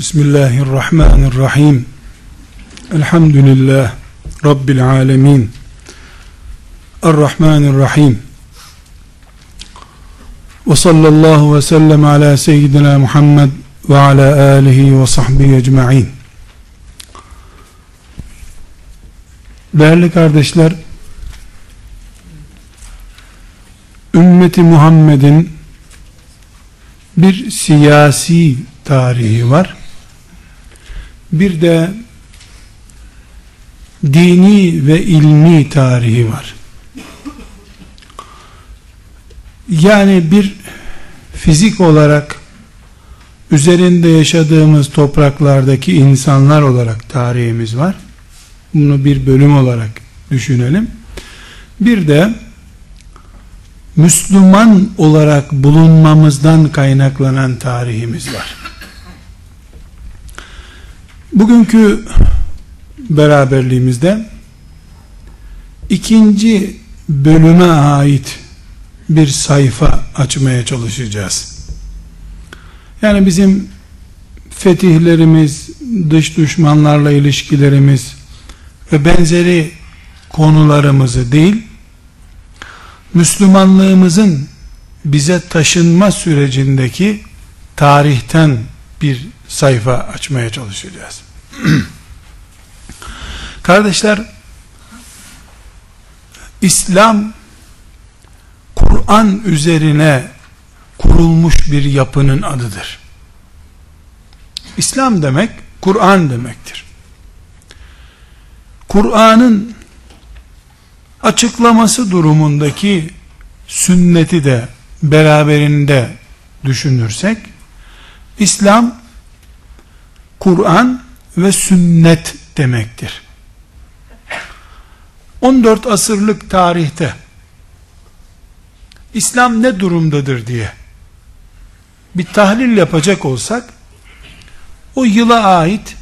Bismillahirrahmanirrahim. Elhamdülillah Rabbil alemin. Errahmanirrahim. Ve sallallahu ve sellem ala seyyidina Muhammed ve ala alihi ve sahbihi ecma'in. Değerli kardeşler, ümmeti Muhammed'in bir siyasi tarihi var. Bir de dini ve ilmi tarihi var. Yani bir fizik olarak üzerinde yaşadığımız topraklardaki insanlar olarak tarihimiz var. Bunu bir bölüm olarak düşünelim. Bir de Müslüman olarak bulunmamızdan kaynaklanan tarihimiz var. Bugünkü beraberliğimizde ikinci bölüme ait bir sayfa açmaya çalışacağız. Yani bizim fetihlerimiz, dış düşmanlarla ilişkilerimiz ve benzeri konularımızı değil, Müslümanlığımızın bize taşınma sürecindeki tarihten bir sayfa açmaya çalışacağız. Kardeşler, İslam Kur'an üzerine kurulmuş bir yapının adıdır. İslam demek Kur'an demektir. Kur'an'ın açıklaması durumundaki sünneti de beraberinde düşünürsek İslam Kur'an ve sünnet demektir. 14 asırlık tarihte İslam ne durumdadır diye bir tahlil yapacak olsak o yıla ait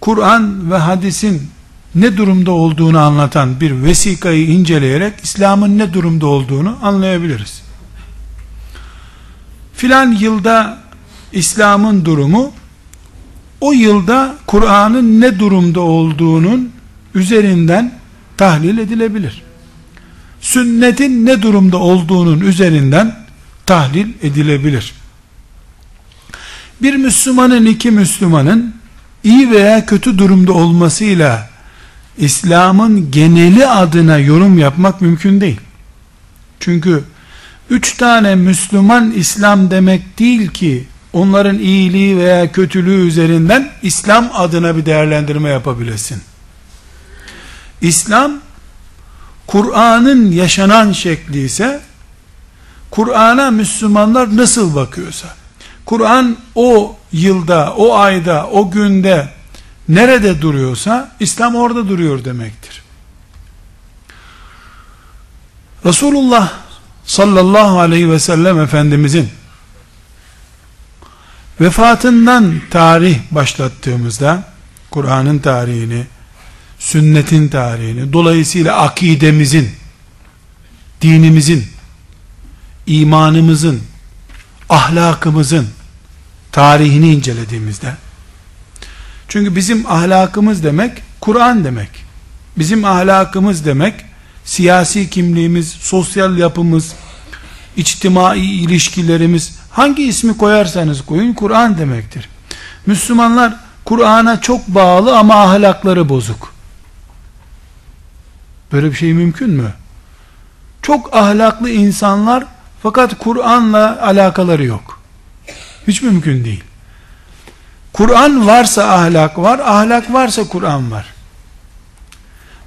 Kur'an ve hadisin ne durumda olduğunu anlatan bir vesikayı inceleyerek İslam'ın ne durumda olduğunu anlayabiliriz. Filan yılda İslam'ın durumu o yılda Kur'an'ın ne durumda olduğunun üzerinden tahlil edilebilir. Sünnetin ne durumda olduğunun üzerinden tahlil edilebilir. Bir Müslümanın iki Müslümanın iyi veya kötü durumda olmasıyla İslam'ın geneli adına yorum yapmak mümkün değil. Çünkü üç tane Müslüman İslam demek değil ki onların iyiliği veya kötülüğü üzerinden İslam adına bir değerlendirme yapabilesin. İslam Kur'an'ın yaşanan şekli ise Kur'an'a Müslümanlar nasıl bakıyorsa Kur'an o yılda, o ayda, o günde nerede duruyorsa İslam orada duruyor demektir. Resulullah sallallahu aleyhi ve sellem Efendimizin vefatından tarih başlattığımızda Kur'an'ın tarihini, sünnetin tarihini, dolayısıyla akidemizin, dinimizin, imanımızın, ahlakımızın tarihini incelediğimizde çünkü bizim ahlakımız demek Kur'an demek. Bizim ahlakımız demek siyasi kimliğimiz, sosyal yapımız, içtimai ilişkilerimiz hangi ismi koyarsanız koyun Kur'an demektir. Müslümanlar Kur'an'a çok bağlı ama ahlakları bozuk. Böyle bir şey mümkün mü? Çok ahlaklı insanlar fakat Kur'an'la alakaları yok. Hiç mümkün değil. Kur'an varsa ahlak var, ahlak varsa Kur'an var.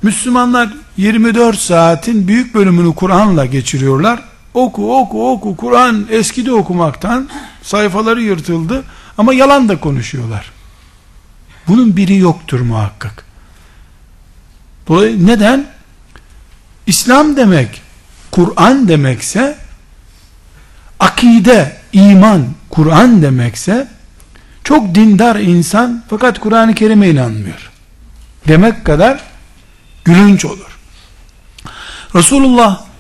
Müslümanlar 24 saatin büyük bölümünü Kur'an'la geçiriyorlar. Oku oku oku Kur'an eskidi okumaktan sayfaları yırtıldı ama yalan da konuşuyorlar. Bunun biri yoktur muhakkak. Dolayısıyla neden? İslam demek, Kur'an demekse, akide, iman, Kur'an demekse, çok dindar insan fakat Kur'an-ı Kerim'e inanmıyor. Demek kadar gülünç olur. Resulullah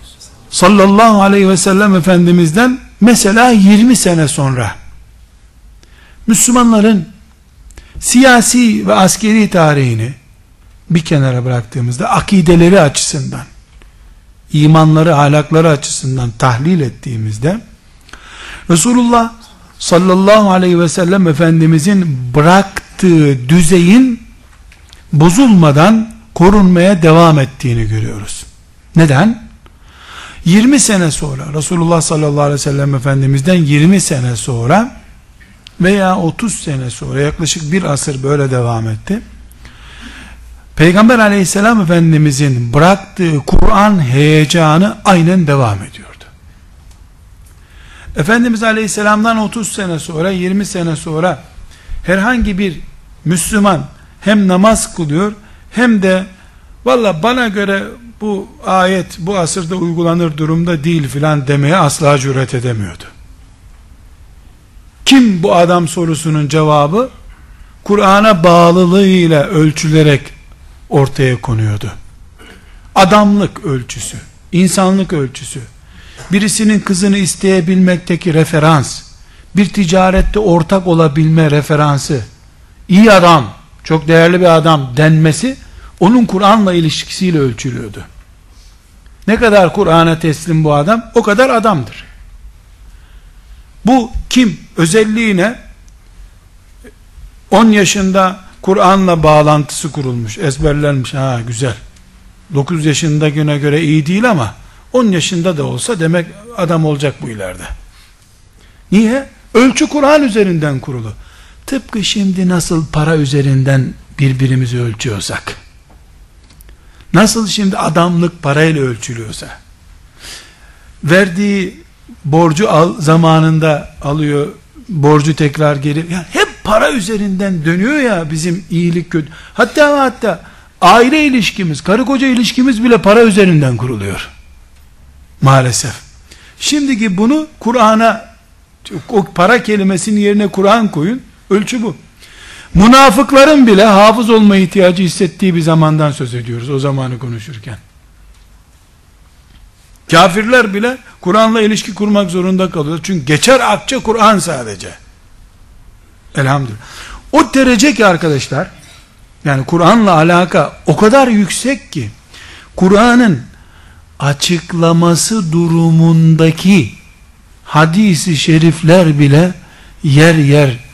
sallallahu aleyhi ve sellem Efendimiz'den mesela 20 sene sonra Müslümanların siyasi ve askeri tarihini bir kenara bıraktığımızda akideleri açısından imanları, ahlakları açısından tahlil ettiğimizde Resulullah sallallahu aleyhi ve sellem Efendimizin bıraktığı düzeyin bozulmadan korunmaya devam ettiğini görüyoruz. Neden? 20 sene sonra Resulullah sallallahu aleyhi ve sellem Efendimiz'den 20 sene sonra veya 30 sene sonra yaklaşık bir asır böyle devam etti. Peygamber aleyhisselam efendimizin bıraktığı Kur'an heyecanı aynen devam ediyordu. Efendimiz aleyhisselamdan 30 sene sonra 20 sene sonra herhangi bir Müslüman hem namaz kılıyor hem de valla bana göre bu ayet bu asırda uygulanır durumda değil filan demeye asla cüret edemiyordu. Kim bu adam sorusunun cevabı Kur'an'a bağlılığıyla ölçülerek ortaya konuyordu. Adamlık ölçüsü, insanlık ölçüsü, birisinin kızını isteyebilmekteki referans, bir ticarette ortak olabilme referansı, iyi adam, çok değerli bir adam denmesi, onun Kur'an'la ilişkisiyle ölçülüyordu. Ne kadar Kur'an'a teslim bu adam, o kadar adamdır. Bu kim? Özelliği ne? 10 yaşında Kur'an'la bağlantısı kurulmuş, ezberlenmiş. Ha güzel. 9 yaşındakine göre iyi değil ama 10 yaşında da olsa demek adam olacak bu ileride. Niye? Ölçü Kur'an üzerinden kurulu. Tıpkı şimdi nasıl para üzerinden birbirimizi ölçüyorsak, nasıl şimdi adamlık parayla ölçülüyorsa, verdiği borcu al, zamanında alıyor, borcu tekrar geri, yani hep para üzerinden dönüyor ya bizim iyilik kötü. Hatta hatta aile ilişkimiz, karı koca ilişkimiz bile para üzerinden kuruluyor. Maalesef. Şimdiki bunu Kur'an'a o para kelimesinin yerine Kur'an koyun. Ölçü bu. Münafıkların bile hafız olma ihtiyacı hissettiği bir zamandan söz ediyoruz o zamanı konuşurken. Kafirler bile Kur'an'la ilişki kurmak zorunda kalıyor. Çünkü geçer akçe Kur'an sadece. Elhamdülillah. O derece ki arkadaşlar, yani Kur'an'la alaka o kadar yüksek ki, Kur'an'ın açıklaması durumundaki hadisi şerifler bile yer yer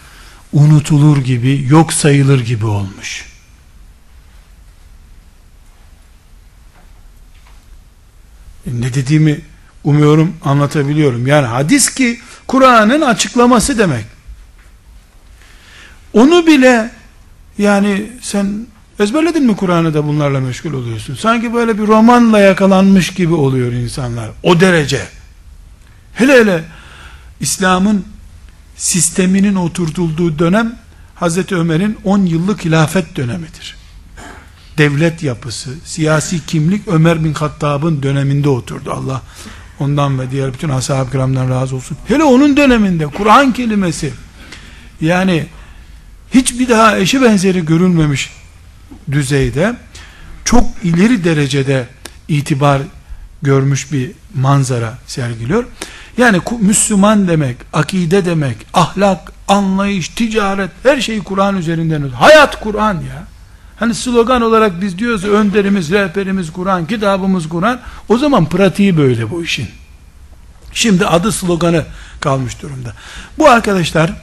unutulur gibi, yok sayılır gibi olmuş. E, ne dediğimi umuyorum anlatabiliyorum. Yani hadis ki Kur'an'ın açıklaması demek. Onu bile yani sen ezberledin mi Kur'an'ı da bunlarla meşgul oluyorsun. Sanki böyle bir romanla yakalanmış gibi oluyor insanlar. O derece. Hele hele İslam'ın sisteminin oturtulduğu dönem Hazreti Ömer'in 10 yıllık hilafet dönemidir. Devlet yapısı, siyasi kimlik Ömer bin Hattab'ın döneminde oturdu. Allah ondan ve diğer bütün ashab-ı kiramdan razı olsun. Hele onun döneminde Kur'an kelimesi yani hiçbir daha eşi benzeri görülmemiş düzeyde çok ileri derecede itibar görmüş bir manzara sergiliyor. Yani Müslüman demek, akide demek, ahlak, anlayış, ticaret, her şey Kur'an üzerinden. Hayat Kur'an ya. Hani slogan olarak biz diyoruz önderimiz, rehberimiz Kur'an, kitabımız Kur'an. O zaman pratiği böyle bu işin. Şimdi adı sloganı kalmış durumda. Bu arkadaşlar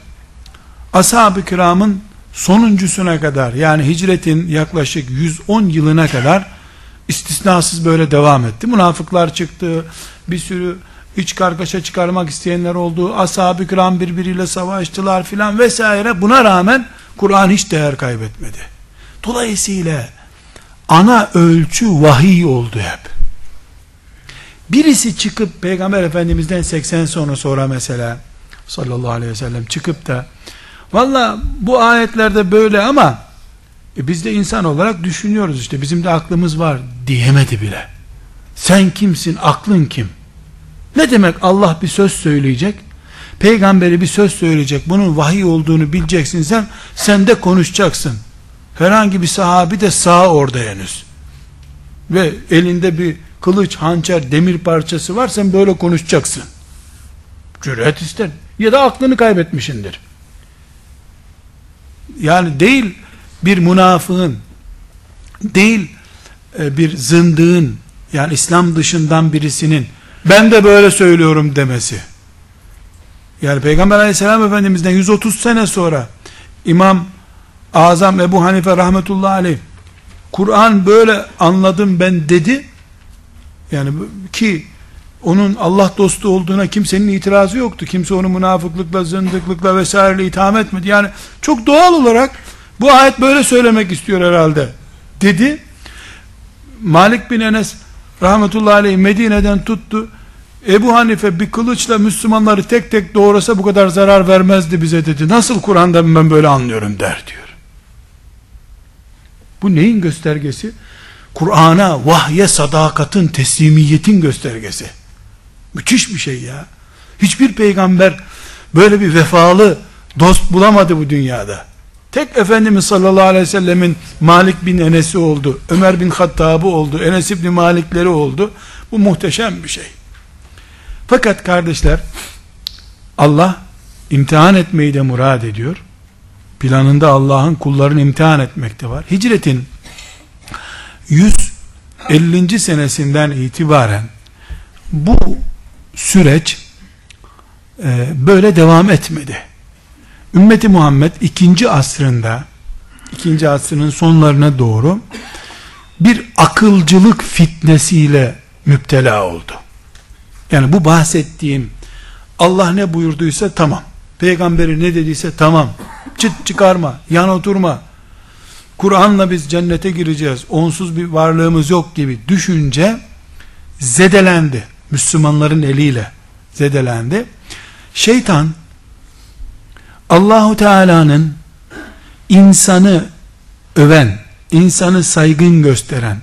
ashab-ı kiramın sonuncusuna kadar yani hicretin yaklaşık 110 yılına kadar istisnasız böyle devam etti. Münafıklar çıktı. Bir sürü iç kargaşa çıkarmak isteyenler oldu. Ashab-ı kiram birbiriyle savaştılar filan vesaire. Buna rağmen Kur'an hiç değer kaybetmedi. Dolayısıyla ana ölçü vahiy oldu hep. Birisi çıkıp Peygamber Efendimiz'den 80 sonra sonra mesela sallallahu aleyhi ve sellem çıkıp da valla bu ayetlerde böyle ama e biz de insan olarak düşünüyoruz işte bizim de aklımız var diyemedi bile. Sen kimsin? Aklın kim? Ne demek Allah bir söz söyleyecek? Peygamberi bir söz söyleyecek. Bunun vahiy olduğunu bileceksin sen. Sen de konuşacaksın. Herhangi bir sahabi de sağ orada henüz. Ve elinde bir kılıç, hançer, demir parçası var. Sen böyle konuşacaksın. Cüret ister. Ya da aklını kaybetmişindir. Yani değil bir münafığın, değil e, bir zındığın, yani İslam dışından birisinin, ben de böyle söylüyorum demesi. Yani Peygamber aleyhisselam efendimizden 130 sene sonra, İmam Azam Ebu Hanife rahmetullahi aleyh, Kur'an böyle anladım ben dedi, yani ki onun Allah dostu olduğuna kimsenin itirazı yoktu. Kimse onu münafıklıkla, zındıklıkla vesaireyle itham etmedi. Yani çok doğal olarak bu ayet böyle söylemek istiyor herhalde dedi. Malik bin Enes rahmetullahi aleyh Medine'den tuttu. Ebu Hanife bir kılıçla Müslümanları tek tek doğrasa bu kadar zarar vermezdi bize dedi. Nasıl Kur'an'da ben böyle anlıyorum der diyor. Bu neyin göstergesi? Kur'an'a, vahye sadakatın, teslimiyetin göstergesi. Müthiş bir şey ya. Hiçbir peygamber böyle bir vefalı dost bulamadı bu dünyada. Tek Efendimiz sallallahu aleyhi ve sellemin Malik bin Enes'i oldu. Ömer bin Hattab'ı oldu. Enes İbni Malikleri oldu. Bu muhteşem bir şey. Fakat kardeşler Allah imtihan etmeyi de murad ediyor. Planında Allah'ın kullarını imtihan etmekte var. Hicretin 150. senesinden itibaren bu süreç e, böyle devam etmedi. Ümmeti Muhammed ikinci asrında ikinci asrının sonlarına doğru bir akılcılık fitnesiyle müptela oldu. Yani bu bahsettiğim Allah ne buyurduysa tamam. Peygamberi ne dediyse tamam. Çıt çıkarma, yan oturma. Kur'an'la biz cennete gireceğiz. Onsuz bir varlığımız yok gibi düşünce zedelendi. Müslümanların eliyle zedelendi. Şeytan Allahu Teala'nın insanı öven, insanı saygın gösteren,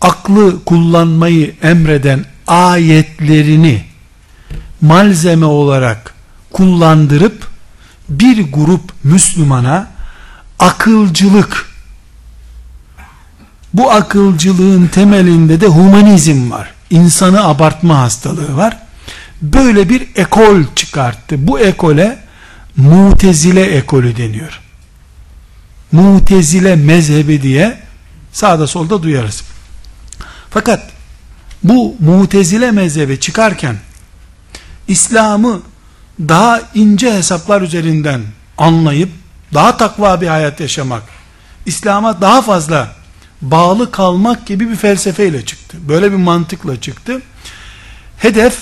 aklı kullanmayı emreden ayetlerini malzeme olarak kullandırıp bir grup Müslümana akılcılık bu akılcılığın temelinde de humanizm var insanı abartma hastalığı var. Böyle bir ekol çıkarttı. Bu ekole Mutezile ekolü deniyor. Mutezile mezhebi diye sağda solda duyarız. Fakat bu Mutezile mezhebi çıkarken İslam'ı daha ince hesaplar üzerinden anlayıp daha takva bir hayat yaşamak, İslam'a daha fazla bağlı kalmak gibi bir felsefeyle çıktı. Böyle bir mantıkla çıktı. Hedef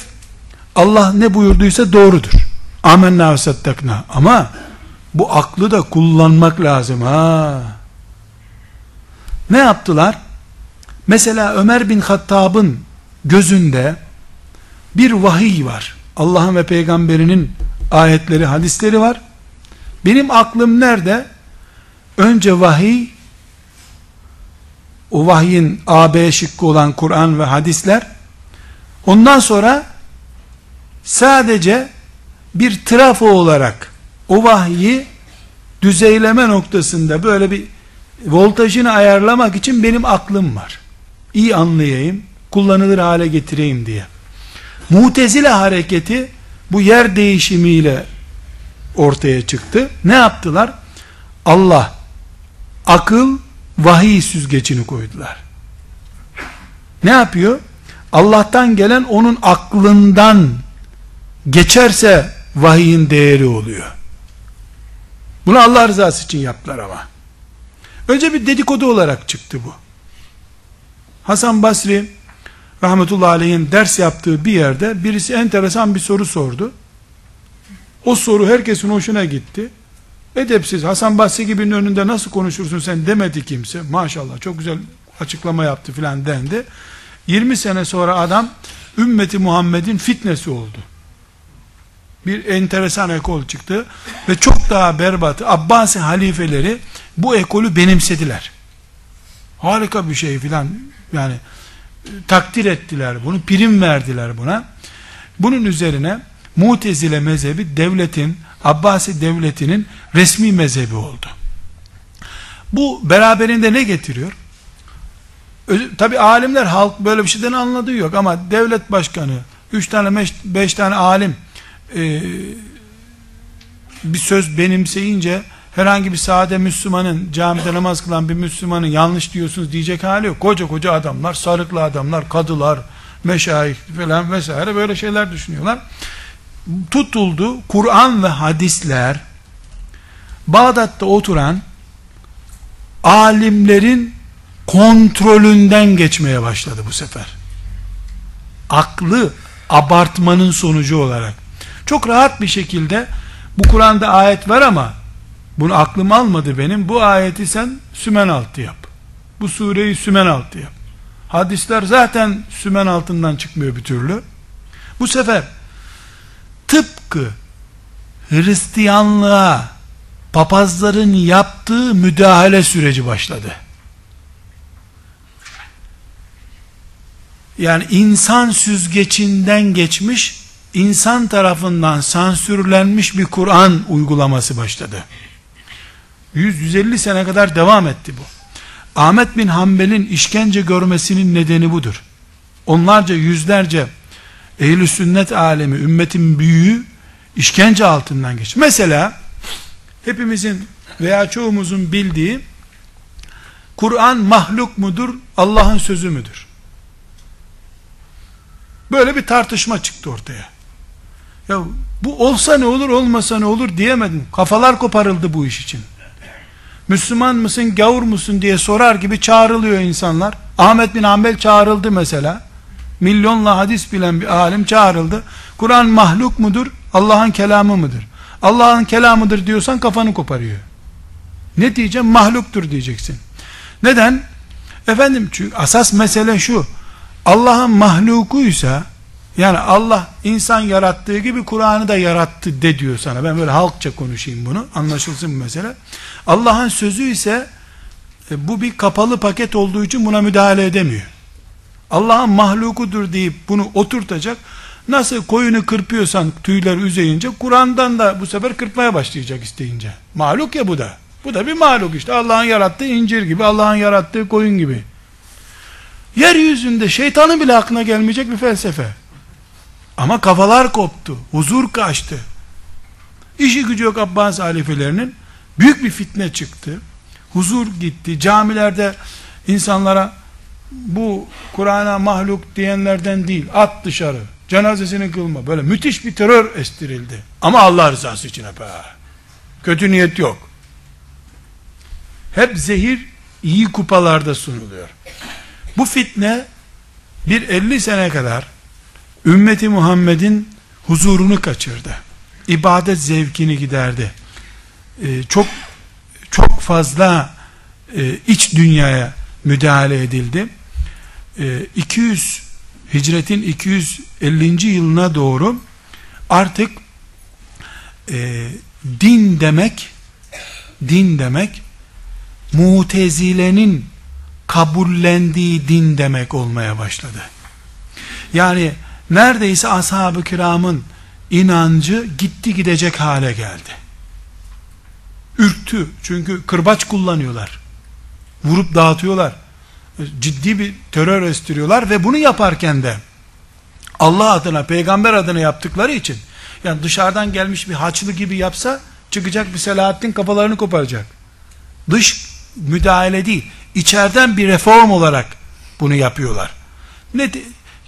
Allah ne buyurduysa doğrudur. Amenna ve. Ama bu aklı da kullanmak lazım ha. Ne yaptılar? Mesela Ömer bin Hattab'ın gözünde bir vahiy var. Allah'ın ve peygamberinin ayetleri, hadisleri var. Benim aklım nerede? Önce vahiy, o vahyin AB şıkkı olan Kur'an ve hadisler ondan sonra sadece bir trafo olarak o vahyi düzeyleme noktasında böyle bir voltajını ayarlamak için benim aklım var. İyi anlayayım, kullanılır hale getireyim diye. Mutezile hareketi bu yer değişimiyle ortaya çıktı. Ne yaptılar? Allah akıl vahiy süzgecini koydular. Ne yapıyor? Allah'tan gelen onun aklından geçerse vahiyin değeri oluyor. Bunu Allah rızası için yaptılar ama. Önce bir dedikodu olarak çıktı bu. Hasan Basri rahmetullahi aleyhin ders yaptığı bir yerde birisi enteresan bir soru sordu. O soru herkesin hoşuna gitti edepsiz Hasan Basri gibinin önünde nasıl konuşursun sen demedi kimse. Maşallah çok güzel açıklama yaptı filan dendi. 20 sene sonra adam ümmeti Muhammed'in fitnesi oldu. Bir enteresan ekol çıktı ve çok daha berbatı Abbasi halifeleri bu ekolü benimsediler. Harika bir şey filan yani takdir ettiler bunu, prim verdiler buna. Bunun üzerine Mutezile mezhebi devletin Abbasi devletinin resmi mezhebi oldu. Bu beraberinde ne getiriyor? Tabi alimler halk böyle bir şeyden anladığı yok ama devlet başkanı, üç tane beş, beş tane alim e, bir söz benimseyince herhangi bir sade Müslümanın camide namaz kılan bir Müslümanın yanlış diyorsunuz diyecek hali yok. Koca koca adamlar, sarıklı adamlar, kadılar, meşayih falan vesaire böyle şeyler düşünüyorlar. Tutuldu Kur'an ve hadisler Bağdat'ta oturan alimlerin kontrolünden geçmeye başladı bu sefer. Aklı abartmanın sonucu olarak. Çok rahat bir şekilde bu Kur'an'da ayet var ama bunu aklım almadı benim. Bu ayeti sen sümen altı yap. Bu sureyi sümen altı yap. Hadisler zaten sümen altından çıkmıyor bir türlü. Bu sefer tıpkı Hristiyanlığa papazların yaptığı müdahale süreci başladı. Yani insan süzgecinden geçmiş, insan tarafından sansürlenmiş bir Kur'an uygulaması başladı. 100-150 sene kadar devam etti bu. Ahmet bin Hanbel'in işkence görmesinin nedeni budur. Onlarca yüzlerce ehl sünnet alemi, ümmetin büyüğü işkence altından geçti. Mesela hepimizin veya çoğumuzun bildiği Kur'an mahluk mudur, Allah'ın sözü müdür? Böyle bir tartışma çıktı ortaya. Ya bu olsa ne olur, olmasa ne olur diyemedim. Kafalar koparıldı bu iş için. Müslüman mısın, gavur musun diye sorar gibi çağrılıyor insanlar. Ahmet bin Hanbel çağrıldı mesela. Milyonla hadis bilen bir alim çağrıldı. Kur'an mahluk mudur, Allah'ın kelamı mıdır? Allah'ın kelamıdır diyorsan kafanı koparıyor. Ne diyeceğim? Mahluktur diyeceksin. Neden? Efendim çünkü asas mesele şu. Allah'ın mahlukuysa yani Allah insan yarattığı gibi Kur'an'ı da yarattı de diyor sana. Ben böyle halkça konuşayım bunu. Anlaşılsın bu mesele. Allah'ın sözü ise e, bu bir kapalı paket olduğu için buna müdahale edemiyor. Allah'ın mahlukudur deyip bunu oturtacak. Nasıl koyunu kırpıyorsan tüyler üzeyince Kur'an'dan da bu sefer kırpmaya başlayacak isteyince. Mahluk ya bu da. Bu da bir mahluk işte. Allah'ın yarattığı incir gibi, Allah'ın yarattığı koyun gibi. Yeryüzünde şeytanın bile aklına gelmeyecek bir felsefe. Ama kafalar koptu. Huzur kaçtı. İşi gücü yok Abbas halifelerinin. Büyük bir fitne çıktı. Huzur gitti. Camilerde insanlara bu Kur'an'a mahluk diyenlerden değil at dışarı cenazesini kılma böyle müthiş bir terör estirildi ama Allah rızası için hep kötü niyet yok hep zehir iyi kupalarda sunuluyor bu fitne bir 50 sene kadar ümmeti Muhammed'in huzurunu kaçırdı. İbadet zevkini giderdi. Ee, çok çok fazla e, iç dünyaya müdahale edildi. Ee, 200 hicretin 250. yılına doğru artık e, din demek din demek mutezilenin kabullendiği din demek olmaya başladı. Yani neredeyse ashab-ı kiramın inancı gitti gidecek hale geldi. Ürktü. Çünkü kırbaç kullanıyorlar. Vurup dağıtıyorlar. Ciddi bir terör estiriyorlar ve bunu yaparken de Allah adına, peygamber adına yaptıkları için yani dışarıdan gelmiş bir haçlı gibi yapsa çıkacak bir Selahattin kafalarını koparacak. Dış müdahale değil içeriden bir reform olarak bunu yapıyorlar. Ne de,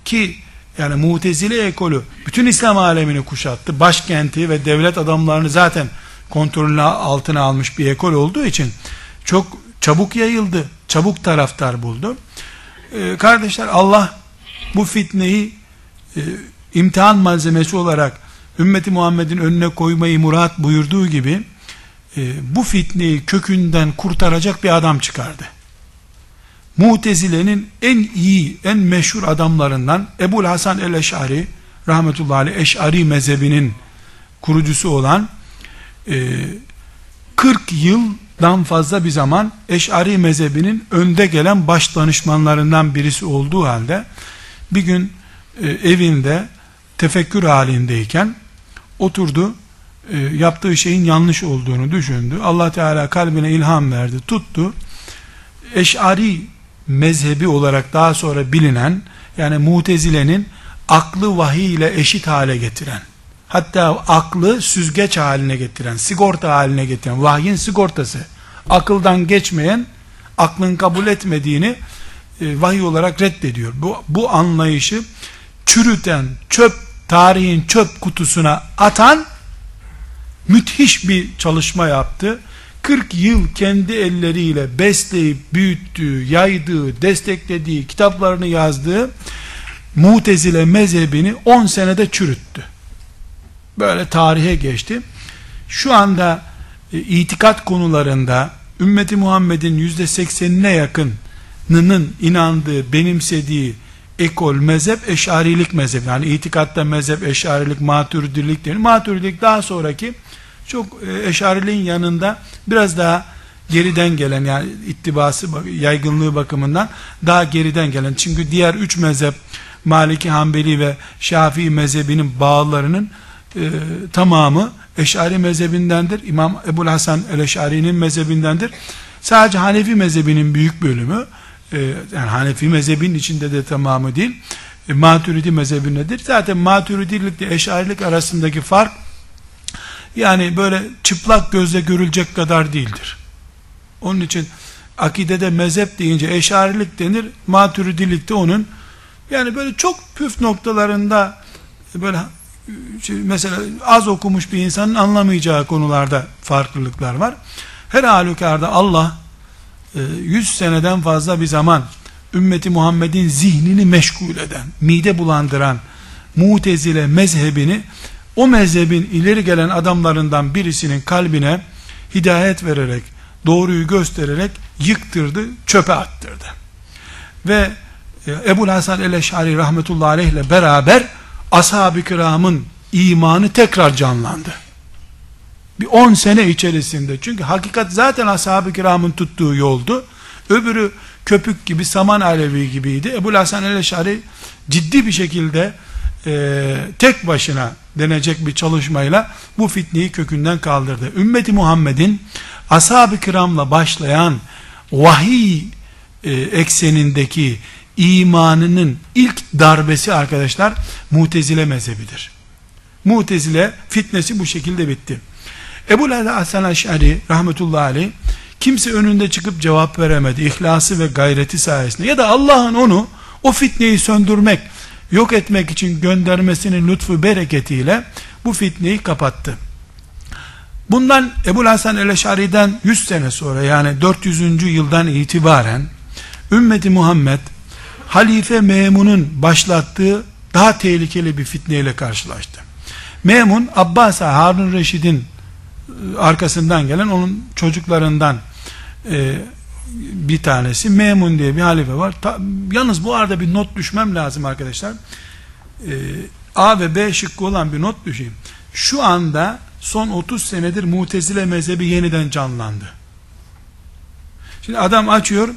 ki yani Mutezile ekolü bütün İslam alemini kuşattı. Başkenti ve devlet adamlarını zaten kontrolüne altına almış bir ekol olduğu için çok çabuk yayıldı. Çabuk taraftar buldu. Ee, kardeşler Allah bu fitneyi e, imtihan malzemesi olarak ümmeti Muhammed'in önüne koymayı murat buyurduğu gibi e, bu fitneyi kökünden kurtaracak bir adam çıkardı. Mutezile'nin en iyi, en meşhur adamlarından Ebul Hasan el-Eş'ari rahmetullahi aleyh Eş'ari mezhebinin kurucusu olan e, 40 yıldan fazla bir zaman Eş'ari mezhebinin önde gelen baş danışmanlarından birisi olduğu halde bir gün e, evinde tefekkür halindeyken oturdu e, yaptığı şeyin yanlış olduğunu düşündü. Allah Teala kalbine ilham verdi, tuttu. Eş'ari mezhebi olarak daha sonra bilinen yani mutezilenin aklı vahiy ile eşit hale getiren hatta aklı süzgeç haline getiren, sigorta haline getiren, vahyin sigortası, akıldan geçmeyen, aklın kabul etmediğini e, vahiy olarak reddediyor. Bu, bu anlayışı çürüten, çöp, tarihin çöp kutusuna atan müthiş bir çalışma yaptı. 40 yıl kendi elleriyle besleyip büyüttüğü, yaydığı, desteklediği, kitaplarını yazdığı Mutezile mezhebini 10 senede çürüttü. Böyle tarihe geçti. Şu anda e, itikat konularında ümmeti Muhammed'in yüzde seksenine yakınının inandığı, benimsediği ekol mezhep eşarilik mezhep. Yani itikatta mezhep eşarilik, maturidilik denir. Maturidilik daha sonraki çok e, eşariliğin yanında biraz daha geriden gelen yani ittibası yaygınlığı bakımından daha geriden gelen çünkü diğer üç mezhep Maliki, Hanbeli ve Şafii mezhebinin bağlarının e, tamamı Eşari mezhebindendir. İmam Ebul Hasan el-Eşari'nin mezhebindendir. Sadece Hanefi mezhebinin büyük bölümü e, yani Hanefi mezhebinin içinde de tamamı değil e, Maturidi mezhebindedir. Zaten Maturidilik Eşarilik arasındaki fark yani böyle çıplak gözle görülecek kadar değildir. Onun için akidede mezhep deyince eşarilik denir, maturidilik de onun yani böyle çok püf noktalarında böyle şey, mesela az okumuş bir insanın anlamayacağı konularda farklılıklar var. Her halükarda Allah 100 e, seneden fazla bir zaman ümmeti Muhammed'in zihnini meşgul eden, mide bulandıran mutezile mezhebini o mezhebin ileri gelen adamlarından birisinin kalbine hidayet vererek, doğruyu göstererek yıktırdı, çöpe attırdı. Ve e, Ebu Hasan el-Eş'ari rahmetullahi aleyh ile beraber ashab-ı kiramın imanı tekrar canlandı. Bir 10 sene içerisinde. Çünkü hakikat zaten ashab-ı kiramın tuttuğu yoldu. Öbürü köpük gibi, saman alevi gibiydi. Ebu Hasan el-Eş'ari ciddi bir şekilde e, tek başına denecek bir çalışmayla bu fitneyi kökünden kaldırdı. Ümmeti Muhammed'in ashab-ı kiramla başlayan vahiy e, eksenindeki imanının ilk darbesi arkadaşlar mutezile mezhebidir. Mutezile fitnesi bu şekilde bitti. Ebu Hasan Aş'ari rahmetullahi aleyh kimse önünde çıkıp cevap veremedi. İhlası ve gayreti sayesinde ya da Allah'ın onu o fitneyi söndürmek yok etmek için göndermesinin lütfu bereketiyle bu fitneyi kapattı. Bundan Ebu Hasan el-Eşari'den 100 sene sonra yani 400. yıldan itibaren ümmeti Muhammed Halife Memun'un başlattığı daha tehlikeli bir fitneyle karşılaştı. Memun Abbas Harun Reşid'in e, arkasından gelen onun çocuklarından e, bir tanesi Memun diye bir halife var. Ta, yalnız bu arada bir not düşmem lazım arkadaşlar. E, A ve B şıkkı olan bir not düşeyim. Şu anda son 30 senedir Mutezile mezhebi yeniden canlandı. Şimdi adam açıyor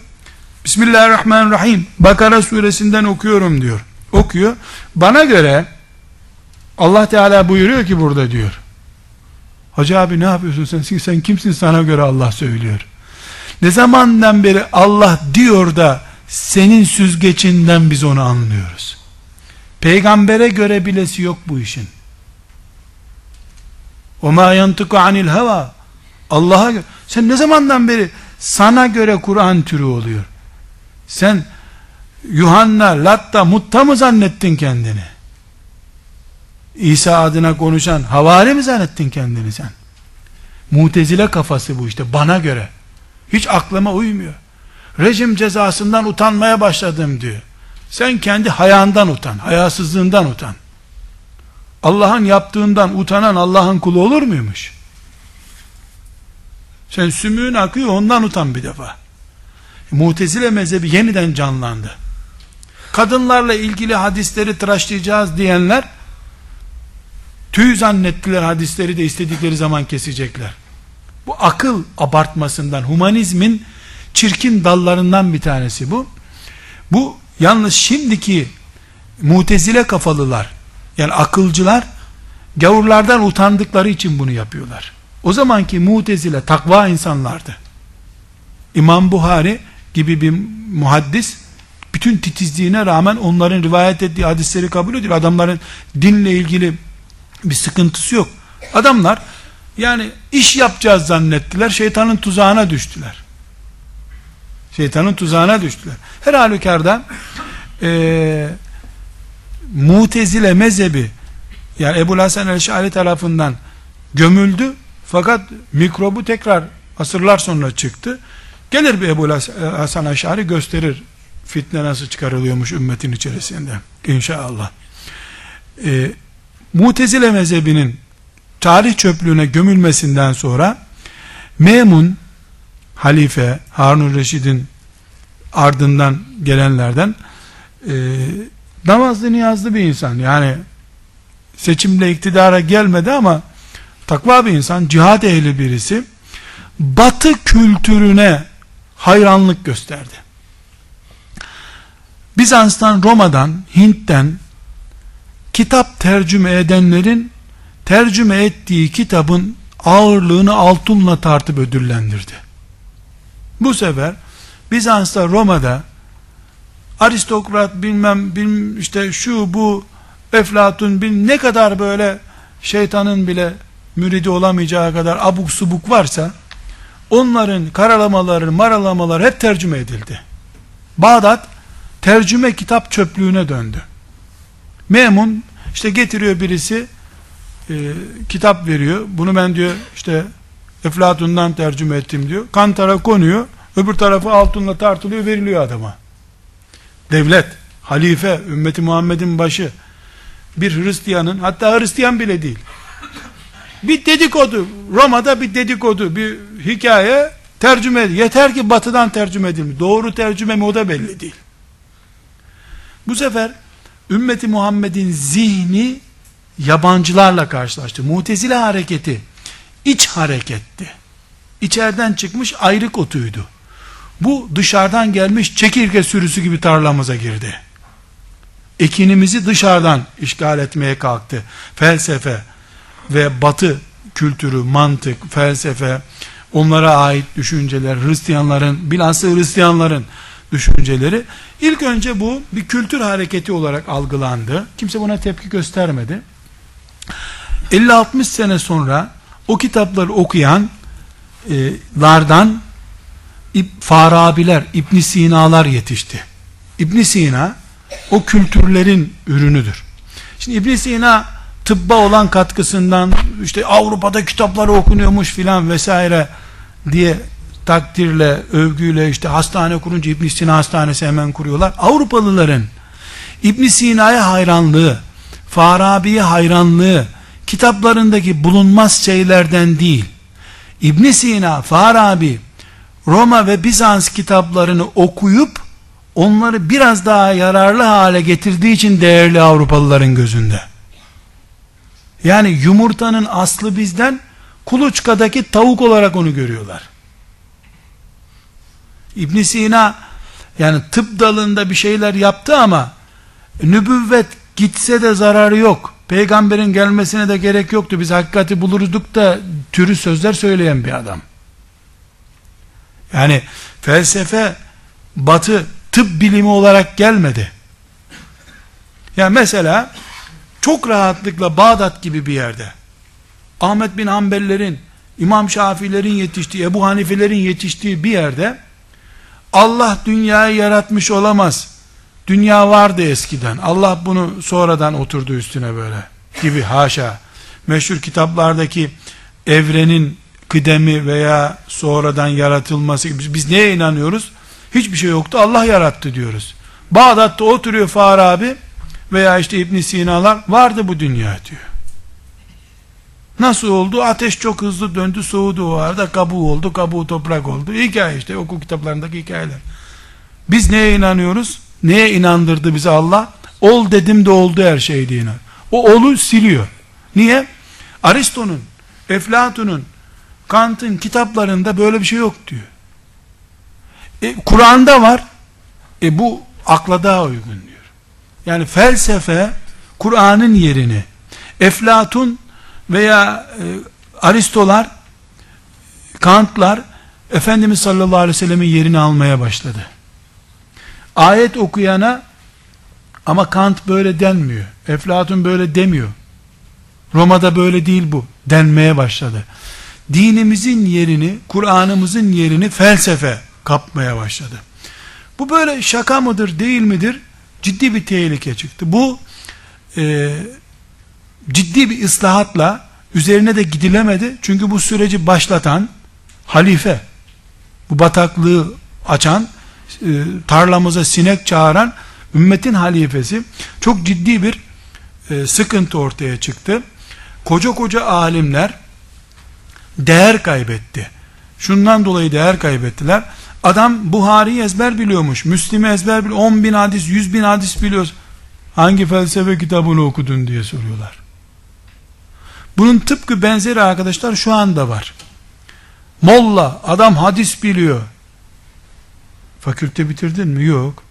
Bismillahirrahmanirrahim Bakara suresinden okuyorum diyor. Okuyor. Bana göre Allah Teala buyuruyor ki burada diyor. Hacı abi ne yapıyorsun sen? Sen kimsin sana göre Allah söylüyor. Ne zamandan beri Allah diyor da senin süzgecinden biz onu anlıyoruz. Peygambere göre bilesi yok bu işin. O ma yantıku anil hava. Allah'a. Sen ne zamandan beri sana göre Kur'an türü oluyor? Sen Yuhanna, Latta, Mutta mı zannettin kendini? İsa adına konuşan havari mi zannettin kendini sen? Mutezile kafası bu işte bana göre. Hiç aklıma uymuyor. Rejim cezasından utanmaya başladım diyor. Sen kendi hayandan utan, hayasızlığından utan. Allah'ın yaptığından utanan Allah'ın kulu olur muymuş? Sen sümüğün akıyor ondan utan bir defa. Mutezile mezhebi yeniden canlandı. Kadınlarla ilgili hadisleri tıraşlayacağız diyenler tüy zannettiler hadisleri de istedikleri zaman kesecekler. Bu akıl abartmasından, humanizmin çirkin dallarından bir tanesi bu. Bu yalnız şimdiki mutezile kafalılar, yani akılcılar, gavurlardan utandıkları için bunu yapıyorlar. O zamanki mutezile takva insanlardı. İmam Buhari gibi bir muhaddis bütün titizliğine rağmen onların rivayet ettiği hadisleri kabul ediyor. Adamların dinle ilgili Bir sıkıntısı yok. Adamlar yani iş yapacağız zannettiler. Şeytanın tuzağına düştüler. Şeytanın tuzağına düştüler. Her halükarda e, Mutezile mezhebi yani Ebu Hasan el-Şari tarafından gömüldü fakat mikrobu tekrar asırlar sonra çıktı. Gelir bir Ebu Hasan el-Şari gösterir fitne nasıl çıkarılıyormuş ümmetin içerisinde inşallah. E, Mutezile mezhebinin tarih çöplüğüne gömülmesinden sonra Memun halife Harun Reşid'in ardından gelenlerden e, namazlı niyazlı bir insan. Yani seçimle iktidara gelmedi ama takva bir insan cihat ehli birisi batı kültürüne hayranlık gösterdi. Bizans'tan Roma'dan Hint'ten kitap tercüme edenlerin tercüme ettiği kitabın ağırlığını altınla tartıp ödüllendirdi. Bu sefer Bizans'ta Roma'da aristokrat bilmem, bilmem işte şu bu Eflatun bin ne kadar böyle şeytanın bile müridi olamayacağı kadar abuk subuk varsa onların karalamaları, maralamaları hep tercüme edildi. Bağdat tercüme kitap çöplüğüne döndü. Memun işte getiriyor birisi e, kitap veriyor. Bunu ben diyor işte Eflatun'dan tercüme ettim diyor. Kantara konuyor. Öbür tarafı altınla tartılıyor veriliyor adama. Devlet, halife, ümmeti Muhammed'in başı bir Hristiyanın hatta Hristiyan bile değil. Bir dedikodu, Roma'da bir dedikodu, bir hikaye tercüme edildi. Yeter ki batıdan tercüme edilmiş. Doğru tercüme mi o da belli değil. Bu sefer ümmeti Muhammed'in zihni yabancılarla karşılaştı. Mutezile hareketi iç hareketti. İçeriden çıkmış ayrık otuydu. Bu dışarıdan gelmiş çekirge sürüsü gibi tarlamıza girdi. Ekinimizi dışarıdan işgal etmeye kalktı. Felsefe ve batı kültürü, mantık, felsefe, onlara ait düşünceler, Hristiyanların, bilhassa Hristiyanların düşünceleri ilk önce bu bir kültür hareketi olarak algılandı. Kimse buna tepki göstermedi. 50-60 sene sonra o kitapları okuyanlardan Farabiler, İbn Sina'lar yetişti. İbn Sina o kültürlerin ürünüdür. Şimdi İbn Sina tıbba olan katkısından işte Avrupa'da kitapları okunuyormuş filan vesaire diye takdirle, övgüyle işte hastane kurunca İbn Sina hastanesi hemen kuruyorlar. Avrupalıların İbn Sina'ya hayranlığı, Farabi'ye hayranlığı kitaplarındaki bulunmaz şeylerden değil. İbn Sina, Farabi, Roma ve Bizans kitaplarını okuyup onları biraz daha yararlı hale getirdiği için değerli Avrupalıların gözünde. Yani yumurtanın aslı bizden kuluçkadaki tavuk olarak onu görüyorlar. İbn Sina yani tıp dalında bir şeyler yaptı ama nübüvvet gitse de zararı yok. Peygamberin gelmesine de gerek yoktu. Biz hakikati bulurduk da türü sözler söyleyen bir adam. Yani felsefe batı tıp bilimi olarak gelmedi. Yani mesela çok rahatlıkla Bağdat gibi bir yerde Ahmet bin Hanbellerin, İmam Şafilerin yetiştiği, Ebu Hanifelerin yetiştiği bir yerde Allah dünyayı yaratmış olamaz. Dünya vardı eskiden. Allah bunu sonradan oturdu üstüne böyle gibi haşa. Meşhur kitaplardaki evrenin kıdemi veya sonradan yaratılması gibi. Biz neye inanıyoruz? Hiçbir şey yoktu. Allah yarattı diyoruz. Bağdat'ta oturuyor Farabi veya işte İbn Sina'lar vardı bu dünya diyor. Nasıl oldu? Ateş çok hızlı döndü, soğudu o arada, kabuğu oldu, kabuğu toprak oldu. Hikaye işte, okul kitaplarındaki hikayeler. Biz neye inanıyoruz? Neye inandırdı bizi Allah? Ol dedim de oldu her şey diye. O olu siliyor. Niye? Aristo'nun, Eflatun'un, Kant'ın kitaplarında böyle bir şey yok diyor. E, Kur'an'da var. E bu akla daha uygun diyor. Yani felsefe Kur'an'ın yerini Eflatun veya e, Aristolar Kantlar Efendimiz sallallahu aleyhi ve sellemin yerini almaya başladı. Ayet okuyana ama Kant böyle denmiyor. Eflatun böyle demiyor. Roma'da böyle değil bu denmeye başladı. Dinimizin yerini, Kur'an'ımızın yerini felsefe kapmaya başladı. Bu böyle şaka mıdır değil midir? Ciddi bir tehlike çıktı. Bu e, ciddi bir ıslahatla üzerine de gidilemedi. Çünkü bu süreci başlatan halife, bu bataklığı açan, e, tarlamıza sinek çağıran ümmetin halifesi çok ciddi bir e, sıkıntı ortaya çıktı. Koca koca alimler değer kaybetti. Şundan dolayı değer kaybettiler. Adam Buhari'yi ezber biliyormuş. Müslim'i ezber biliyor. 10 bin hadis, 100 bin hadis biliyoruz. Hangi felsefe kitabını okudun diye soruyorlar. Bunun tıpkı benzeri arkadaşlar şu anda var. Molla, adam hadis biliyor. Fakülte bitirdin mi? Yok.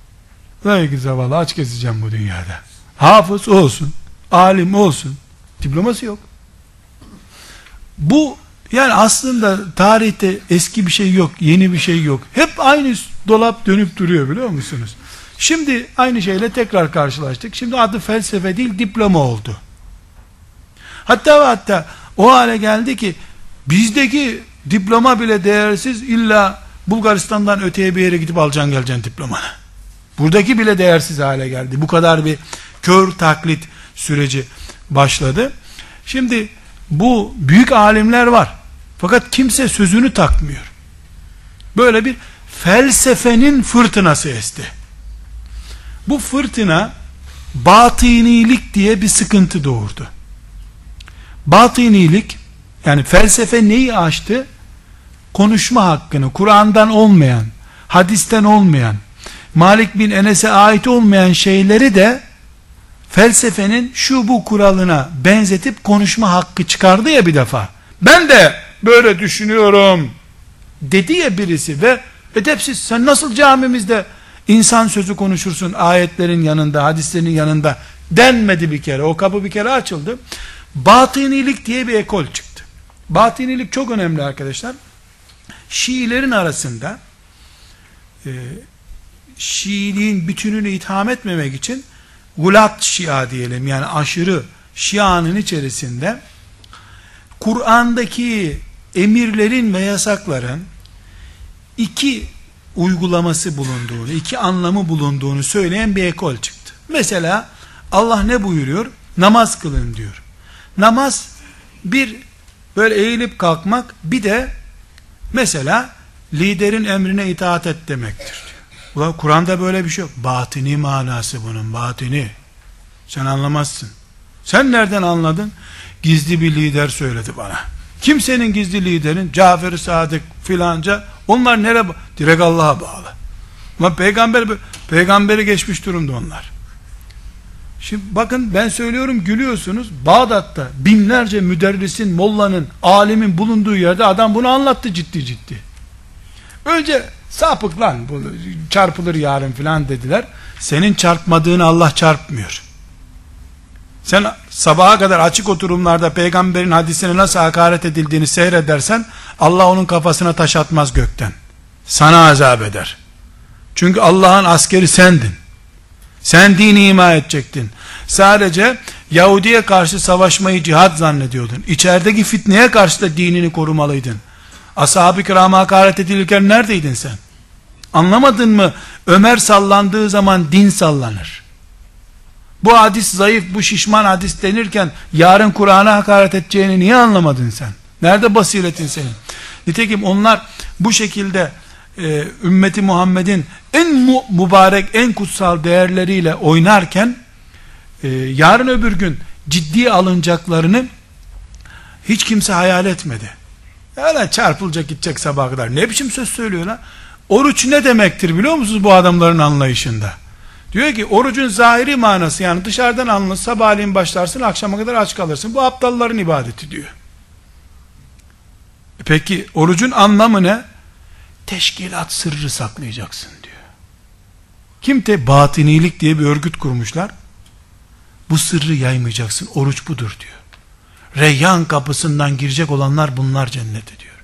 Belki zavallı aç keseceğim bu dünyada. Hafız olsun, alim olsun. Diploması yok. Bu yani aslında tarihte eski bir şey yok, yeni bir şey yok. Hep aynı dolap dönüp duruyor biliyor musunuz? Şimdi aynı şeyle tekrar karşılaştık. Şimdi adı felsefe değil diploma oldu. Hatta hatta o hale geldi ki bizdeki diploma bile değersiz illa Bulgaristan'dan öteye bir yere gidip alacaksın geleceksin diplomanı. Buradaki bile değersiz hale geldi. Bu kadar bir kör taklit süreci başladı. Şimdi bu büyük alimler var. Fakat kimse sözünü takmıyor. Böyle bir felsefenin fırtınası esti. Bu fırtına batınilik diye bir sıkıntı doğurdu. Batınilik yani felsefe neyi açtı? Konuşma hakkını Kur'an'dan olmayan, hadisten olmayan, Malik bin Enes'e ait olmayan şeyleri de felsefenin şu bu kuralına benzetip konuşma hakkı çıkardı ya bir defa. Ben de böyle düşünüyorum dedi ya birisi ve edepsiz sen nasıl camimizde insan sözü konuşursun ayetlerin yanında hadislerin yanında denmedi bir kere. O kapı bir kere açıldı. Batınilik diye bir ekol çıktı. Batınilik çok önemli arkadaşlar Şiilerin arasında e, Şiiliğin bütününü itham etmemek için gulat şia diyelim yani aşırı şianın içerisinde Kur'an'daki emirlerin ve yasakların iki uygulaması bulunduğunu, iki anlamı bulunduğunu söyleyen bir ekol çıktı. Mesela Allah ne buyuruyor? Namaz kılın diyor. Namaz bir böyle eğilip kalkmak bir de mesela liderin emrine itaat et demektir. Ulan Kur'an'da böyle bir şey yok. Batini manası bunun batini. Sen anlamazsın. Sen nereden anladın? Gizli bir lider söyledi bana. Kimsenin gizli liderin? Cafer-i Sadık filanca. Onlar nereye? Direkt Allah'a bağlı. Ama peygamber peygamberi geçmiş durumda onlar. Şimdi bakın ben söylüyorum gülüyorsunuz. Bağdat'ta binlerce müderrisin, mollanın, alimin bulunduğu yerde adam bunu anlattı ciddi ciddi. Önce sapık lan çarpılır yarın filan dediler. Senin çarpmadığını Allah çarpmıyor. Sen sabaha kadar açık oturumlarda peygamberin hadisine nasıl hakaret edildiğini seyredersen Allah onun kafasına taş atmaz gökten. Sana azap eder. Çünkü Allah'ın askeri sendin. Sen dini ima edecektin. Sadece Yahudi'ye karşı savaşmayı cihat zannediyordun. İçerideki fitneye karşı da dinini korumalıydın. Ashab-ı kirama hakaret edilirken neredeydin sen? Anlamadın mı? Ömer sallandığı zaman din sallanır. Bu hadis zayıf, bu şişman hadis denirken yarın Kur'an'a hakaret edeceğini niye anlamadın sen? Nerede basiretin senin? Nitekim onlar bu şekilde e, ümmeti Muhammed'in en mu mübarek, en kutsal değerleriyle oynarken e, yarın öbür gün ciddi alınacaklarını hiç kimse hayal etmedi. Yani çarpılacak gidecek sabah kadar. Ne biçim söz söylüyor lan? Oruç ne demektir biliyor musunuz bu adamların anlayışında? Diyor ki orucun zahiri manası yani dışarıdan anlı sabahleyin başlarsın akşama kadar aç kalırsın. Bu aptalların ibadeti diyor. E peki orucun anlamı ne? Teşkilat sırrı saklayacaksın diyor. Kim de batinilik diye bir örgüt kurmuşlar. Bu sırrı yaymayacaksın. Oruç budur diyor. Reyyan kapısından girecek olanlar bunlar cennete diyor.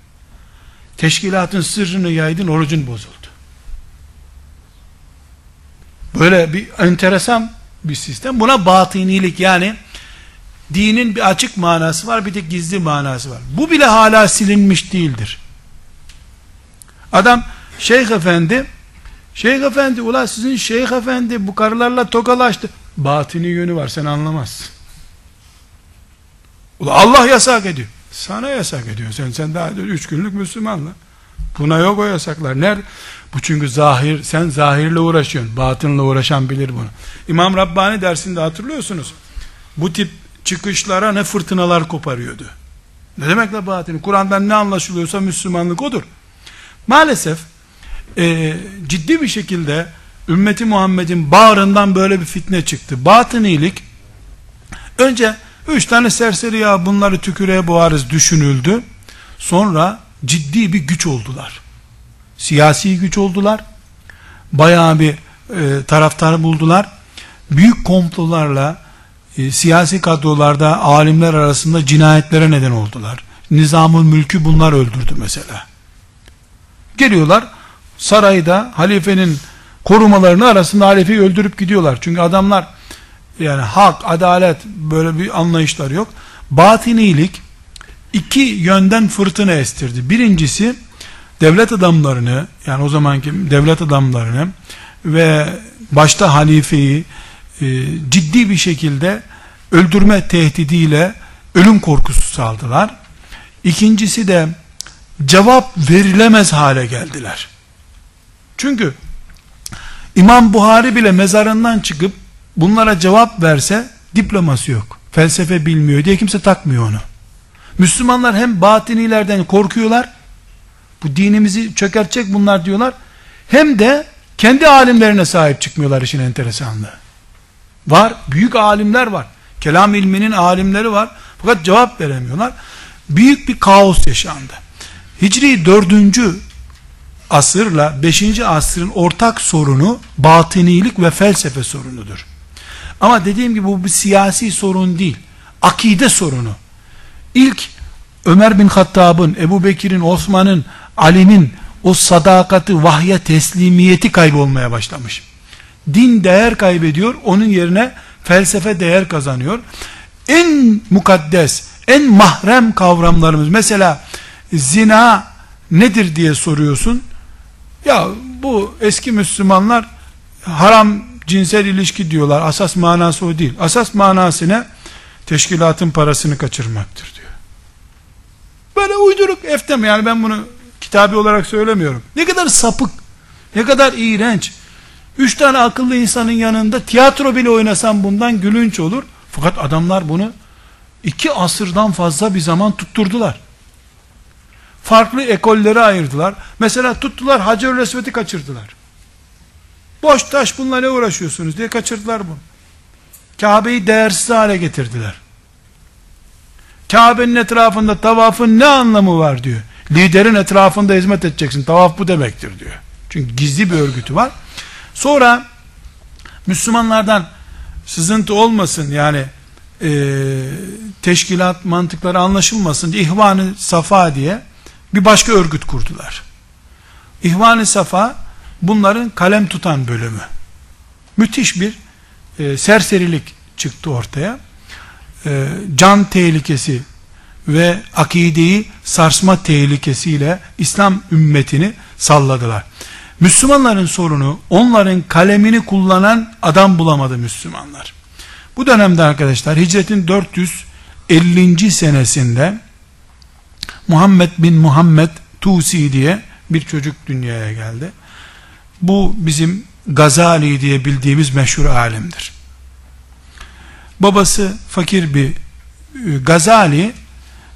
Teşkilatın sırrını yaydın orucun bozuldu. Böyle bir enteresan bir sistem. Buna batınilik yani Dinin bir açık manası var, bir de gizli manası var. Bu bile hala silinmiş değildir. Adam Şeyh Efendi Şeyh Efendi ula sizin Şeyh Efendi bu karılarla tokalaştı. Batini yönü var sen anlamazsın. Ula Allah yasak ediyor. Sana yasak ediyor. Sen sen daha üç günlük Müslümanla. Buna yok o yasaklar. Nerede? Bu çünkü zahir, sen zahirle uğraşıyorsun. Batınla uğraşan bilir bunu. İmam Rabbani dersinde hatırlıyorsunuz. Bu tip çıkışlara ne fırtınalar koparıyordu. Ne demek la batini? Kur'an'dan ne anlaşılıyorsa Müslümanlık odur. Maalesef e, ciddi bir şekilde ümmeti Muhammed'in bağrından böyle bir fitne çıktı. Batınilik önce üç tane serseri ya bunları tükürüğe boğarız düşünüldü. Sonra ciddi bir güç oldular. Siyasi güç oldular. Bayağı bir e, taraftar buldular. Büyük komplolarla e, siyasi kadrolarda alimler arasında cinayetlere neden oldular. Nizamın mülkü bunlar öldürdü mesela. Geliyorlar sarayda halifenin korumalarını arasında halifeyi öldürüp gidiyorlar. Çünkü adamlar yani hak, adalet böyle bir anlayışlar yok. Batinilik iki yönden fırtına estirdi. Birincisi devlet adamlarını yani o zamanki devlet adamlarını ve başta halifeyi e, ciddi bir şekilde öldürme tehdidiyle ölüm korkusu saldılar. İkincisi de cevap verilemez hale geldiler. Çünkü İmam Buhari bile mezarından çıkıp bunlara cevap verse diploması yok. Felsefe bilmiyor diye kimse takmıyor onu. Müslümanlar hem batinilerden korkuyorlar. Bu dinimizi çökertecek bunlar diyorlar. Hem de kendi alimlerine sahip çıkmıyorlar işin enteresanlığı. Var, büyük alimler var. Kelam ilminin alimleri var. Fakat cevap veremiyorlar. Büyük bir kaos yaşandı. Hicri 4. asırla 5. asrın ortak sorunu batınilik ve felsefe sorunudur. Ama dediğim gibi bu bir siyasi sorun değil. Akide sorunu. İlk Ömer bin Hattab'ın, Ebu Bekir'in, Osman'ın, Ali'nin o sadakati, vahye teslimiyeti kaybolmaya başlamış. Din değer kaybediyor, onun yerine felsefe değer kazanıyor. En mukaddes, en mahrem kavramlarımız, mesela zina nedir diye soruyorsun. Ya bu eski Müslümanlar haram cinsel ilişki diyorlar. Asas manası o değil. Asas manası ne? Teşkilatın parasını kaçırmaktır diyor. Böyle uyduruk eftem yani ben bunu kitabi olarak söylemiyorum. Ne kadar sapık, ne kadar iğrenç. Üç tane akıllı insanın yanında tiyatro bile oynasam bundan gülünç olur. Fakat adamlar bunu iki asırdan fazla bir zaman tutturdular. Farklı ekolleri ayırdılar. Mesela tuttular Hacer-ül Esved'i kaçırdılar. Boş taş bununla ne uğraşıyorsunuz diye kaçırdılar bunu. Kabe'yi değersiz hale getirdiler. Kabe'nin etrafında tavafın ne anlamı var diyor. Liderin etrafında hizmet edeceksin. Tavaf bu demektir diyor. Çünkü gizli bir örgütü var. Sonra Müslümanlardan sızıntı olmasın yani e, teşkilat mantıkları anlaşılmasın diye İhvan-ı Safa diye bir başka örgüt kurdular. İhvan-ı Safa bunların kalem tutan bölümü. Müthiş bir e, serserilik çıktı ortaya. E, can tehlikesi ve akideyi sarsma tehlikesiyle İslam ümmetini salladılar. Müslümanların sorunu onların kalemini kullanan adam bulamadı Müslümanlar. Bu dönemde arkadaşlar hicretin 450. senesinde Muhammed bin Muhammed Tusi diye bir çocuk dünyaya geldi. Bu bizim Gazali diye bildiğimiz meşhur alimdir. Babası fakir bir e, Gazali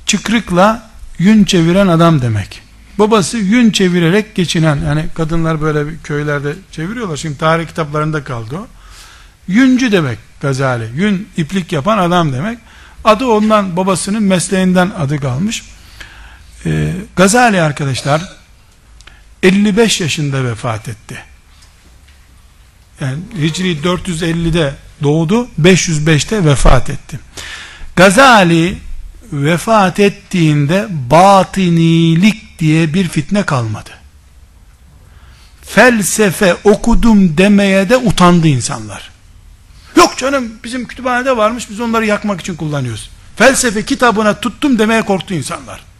çıkrıkla yün çeviren adam demek. Babası yün çevirerek geçinen yani kadınlar böyle köylerde çeviriyorlar. Şimdi tarih kitaplarında kaldı o. Yüncü demek Gazali. Yün iplik yapan adam demek. Adı ondan babasının mesleğinden adı kalmış. Ee, Gazali arkadaşlar 55 yaşında vefat etti. Yani Hicri 450'de doğdu, 505'te vefat etti. Gazali vefat ettiğinde batinilik diye bir fitne kalmadı. Felsefe okudum demeye de utandı insanlar. Yok canım bizim kütüphanede varmış biz onları yakmak için kullanıyoruz. Felsefe kitabına tuttum demeye korktu insanlar.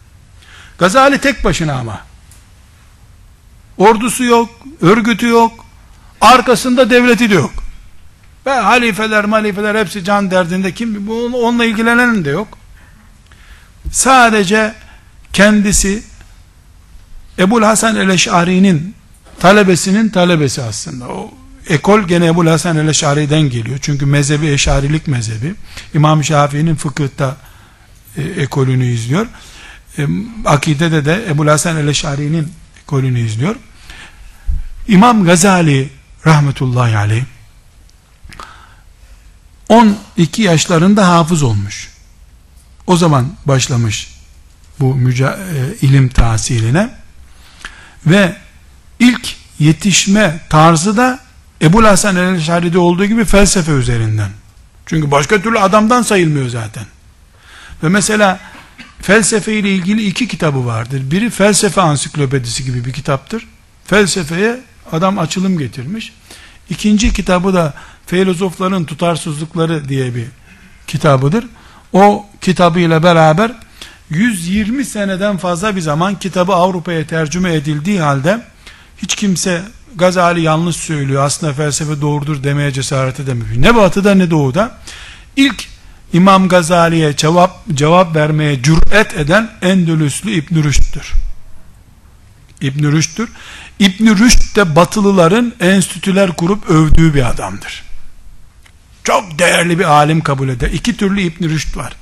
Gazali tek başına ama. Ordusu yok, örgütü yok, arkasında devleti de yok. Ve halifeler, malifeler hepsi can derdinde kim onunla ilgilenen de yok. Sadece kendisi Ebul Hasan el-Eş'ari'nin talebesinin talebesi aslında. O ekol gene Ebul Hasan el-Eş'ari'den geliyor. Çünkü mezhebi eşarilik mezhebi. İmam Şafii'nin fıkıhta e, ekolünü izliyor. E, akidede de Ebul Hasan el-Eş'ari'nin ekolünü izliyor. İmam Gazali rahmetullahi aleyh 12 yaşlarında hafız olmuş. O zaman başlamış bu müca- e, ilim tahsiline ve ilk yetişme tarzı da Ebu Hasan el-Şari'de olduğu gibi felsefe üzerinden. Çünkü başka türlü adamdan sayılmıyor zaten. Ve mesela felsefe ile ilgili iki kitabı vardır. Biri felsefe ansiklopedisi gibi bir kitaptır. Felsefeye adam açılım getirmiş. İkinci kitabı da filozofların tutarsızlıkları diye bir kitabıdır. O kitabıyla beraber 120 seneden fazla bir zaman kitabı Avrupa'ya tercüme edildiği halde hiç kimse Gazali yanlış söylüyor aslında felsefe doğrudur demeye cesaret edemiyor. Ne batıda ne doğuda. İlk İmam Gazali'ye cevap cevap vermeye cüret eden Endülüslü İbn Rüşd'tür. İbn Rüşd'tür. İbn Rüşd de batılıların enstitüler kurup övdüğü bir adamdır. Çok değerli bir alim kabul eder. İki türlü İbn Rüşd var.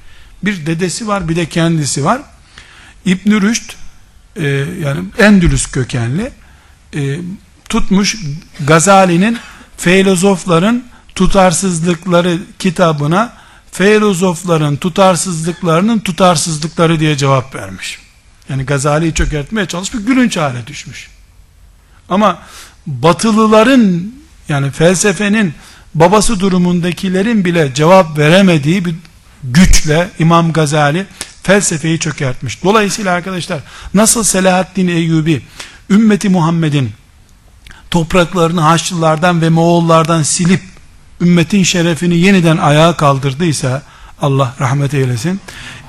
Bir dedesi var bir de kendisi var. İbn Rüşd e, yani Endülüs kökenli e, tutmuş Gazali'nin filozofların tutarsızlıkları kitabına filozofların tutarsızlıklarının tutarsızlıkları diye cevap vermiş. Yani Gazali'yi çökertmeye çalışmış, gülünç hale düşmüş. Ama batılıların yani felsefenin babası durumundakilerin bile cevap veremediği bir güçle İmam Gazali felsefeyi çökertmiş. Dolayısıyla arkadaşlar nasıl Selahaddin Eyyubi ümmeti Muhammed'in topraklarını Haçlılardan ve Moğollardan silip ümmetin şerefini yeniden ayağa kaldırdıysa Allah rahmet eylesin.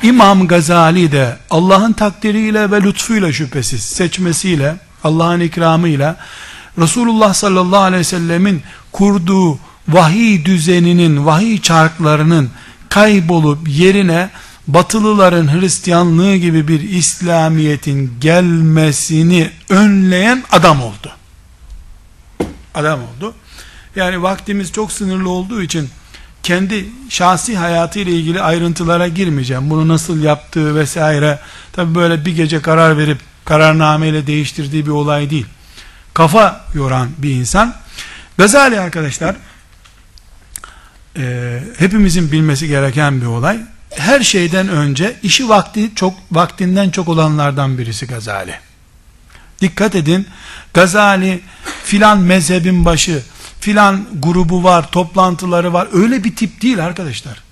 İmam Gazali de Allah'ın takdiriyle ve lütfuyla şüphesiz seçmesiyle Allah'ın ikramıyla Resulullah sallallahu aleyhi ve sellemin kurduğu vahiy düzeninin, vahiy çarklarının kaybolup yerine batılıların Hristiyanlığı gibi bir İslamiyet'in gelmesini önleyen adam oldu. Adam oldu. Yani vaktimiz çok sınırlı olduğu için kendi şahsi hayatı ile ilgili ayrıntılara girmeyeceğim. Bunu nasıl yaptığı vesaire. Tabi böyle bir gece karar verip kararnameyle değiştirdiği bir olay değil. Kafa yoran bir insan. Gazali arkadaşlar e, hepimizin bilmesi gereken bir olay. Her şeyden önce işi vakti çok vaktinden çok olanlardan birisi Gazali. Dikkat edin. Gazali filan mezhebin başı, filan grubu var, toplantıları var. Öyle bir tip değil arkadaşlar.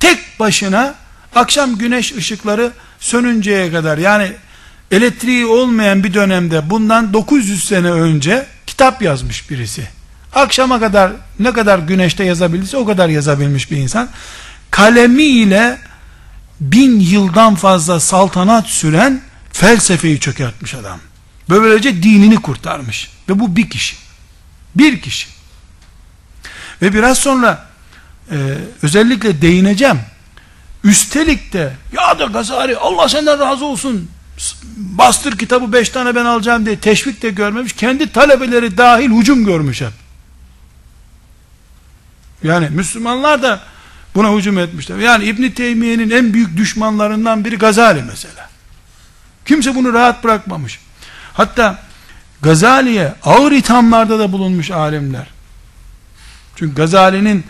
Tek başına akşam güneş ışıkları sönünceye kadar yani elektriği olmayan bir dönemde bundan 900 sene önce kitap yazmış birisi. Akşama kadar ne kadar güneşte yazabilirse o kadar yazabilmiş bir insan. Kalemiyle bin yıldan fazla saltanat süren felsefeyi çökertmiş adam. Böylece dinini kurtarmış. Ve bu bir kişi. Bir kişi. Ve biraz sonra e, özellikle değineceğim. Üstelik de ya da Gazali Allah senden razı olsun bastır kitabı beş tane ben alacağım diye teşvik de görmemiş. Kendi talebeleri dahil hücum görmüş hep. Yani Müslümanlar da buna hücum etmişler. Yani İbn Teymiye'nin en büyük düşmanlarından biri Gazali mesela. Kimse bunu rahat bırakmamış. Hatta Gazali'ye ağır ithamlarda da bulunmuş alimler. Çünkü Gazali'nin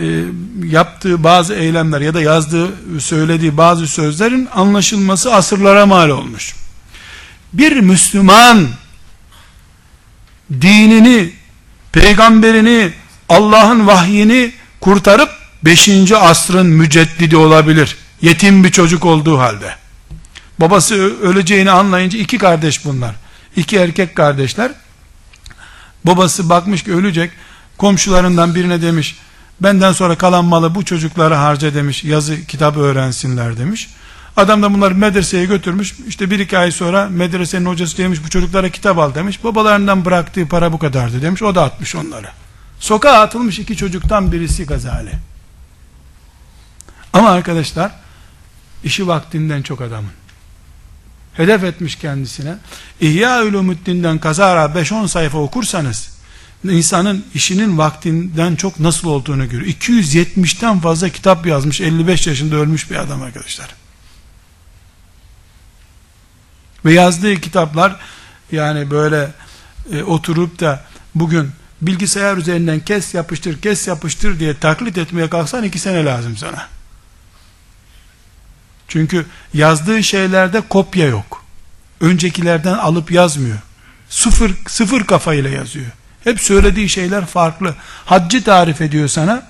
e, yaptığı bazı eylemler ya da yazdığı, söylediği bazı sözlerin anlaşılması asırlara mal olmuş. Bir Müslüman dinini, peygamberini, Allah'ın vahyini kurtarıp 5. asrın müceddidi olabilir. Yetim bir çocuk olduğu halde. Babası öleceğini anlayınca iki kardeş bunlar. İki erkek kardeşler. Babası bakmış ki ölecek. Komşularından birine demiş Benden sonra kalan malı bu çocuklara harca demiş. Yazı kitabı öğrensinler demiş. Adam da bunları medreseye götürmüş. İşte bir iki ay sonra medresenin hocası demiş bu çocuklara kitap al demiş. Babalarından bıraktığı para bu kadardı demiş. O da atmış onları. Sokağa atılmış iki çocuktan birisi Gazali. Ama arkadaşlar işi vaktinden çok adamın. Hedef etmiş kendisine. İhya Ulumuddin'den kazara 5-10 sayfa okursanız insanın işinin vaktinden çok nasıl olduğunu görüyor. 270'ten fazla kitap yazmış 55 yaşında ölmüş bir adam arkadaşlar. Ve yazdığı kitaplar yani böyle e, oturup da bugün bilgisayar üzerinden kes yapıştır kes yapıştır diye taklit etmeye kalksan iki sene lazım sana. Çünkü yazdığı şeylerde kopya yok. Öncekilerden alıp yazmıyor. Sıfır, sıfır kafayla yazıyor. Hep söylediği şeyler farklı. Haccı tarif ediyor sana.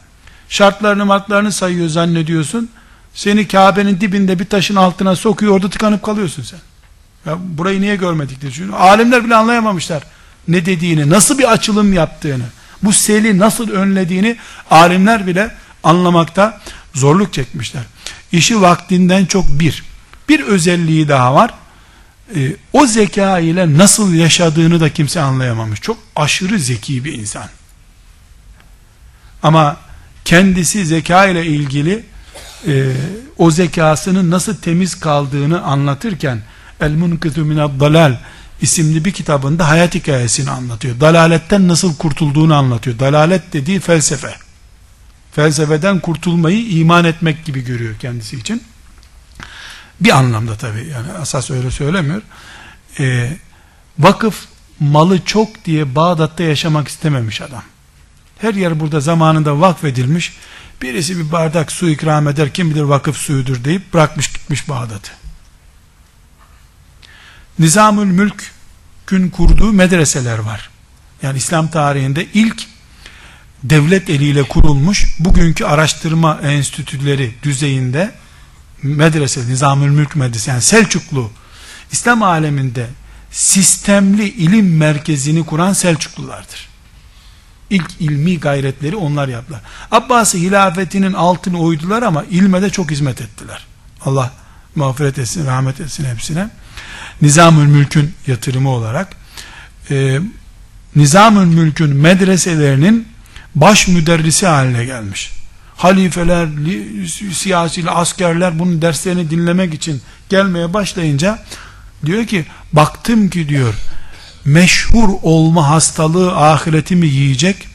Şartlarını martlarını sayıyor zannediyorsun. Seni Kabe'nin dibinde bir taşın altına sokuyor orada tıkanıp kalıyorsun sen. Ya burayı niye görmedik diye düşünüyorum. Alimler bile anlayamamışlar ne dediğini, nasıl bir açılım yaptığını, bu seli nasıl önlediğini alimler bile anlamakta zorluk çekmişler. İşi vaktinden çok bir. Bir özelliği daha var. Ee, o zeka ile nasıl yaşadığını da kimse anlayamamış. Çok aşırı zeki bir insan. Ama kendisi zeka ile ilgili e, o zekasının nasıl temiz kaldığını anlatırken El Munkizu Minad Dalal isimli bir kitabında hayat hikayesini anlatıyor. Dalaletten nasıl kurtulduğunu anlatıyor. Dalalet dediği felsefe. Felsefeden kurtulmayı iman etmek gibi görüyor kendisi için. Bir anlamda tabi yani asas öyle söylemiyor. Ee, vakıf malı çok diye Bağdat'ta yaşamak istememiş adam. Her yer burada zamanında vakfedilmiş. Birisi bir bardak su ikram eder kim bilir vakıf suyudur deyip bırakmış gitmiş Bağdat'ı. Nizamül Mülk'ün kurduğu medreseler var. Yani İslam tarihinde ilk devlet eliyle kurulmuş bugünkü araştırma enstitüleri düzeyinde medrese, Nizamül Mülk Medrese yani Selçuklu İslam aleminde sistemli ilim merkezini kuran Selçuklulardır. İlk ilmi gayretleri onlar yaptılar. Abbasi hilafetinin altını oydular ama ilme de çok hizmet ettiler. Allah mağfiret etsin, rahmet etsin hepsine. Nizamül Mülk'ün yatırımı olarak e, Nizamül Mülk'ün medreselerinin baş müderrisi haline gelmiş. Halifeler, siyasi askerler bunun derslerini dinlemek için gelmeye başlayınca diyor ki baktım ki diyor meşhur olma hastalığı ahiretimi yiyecek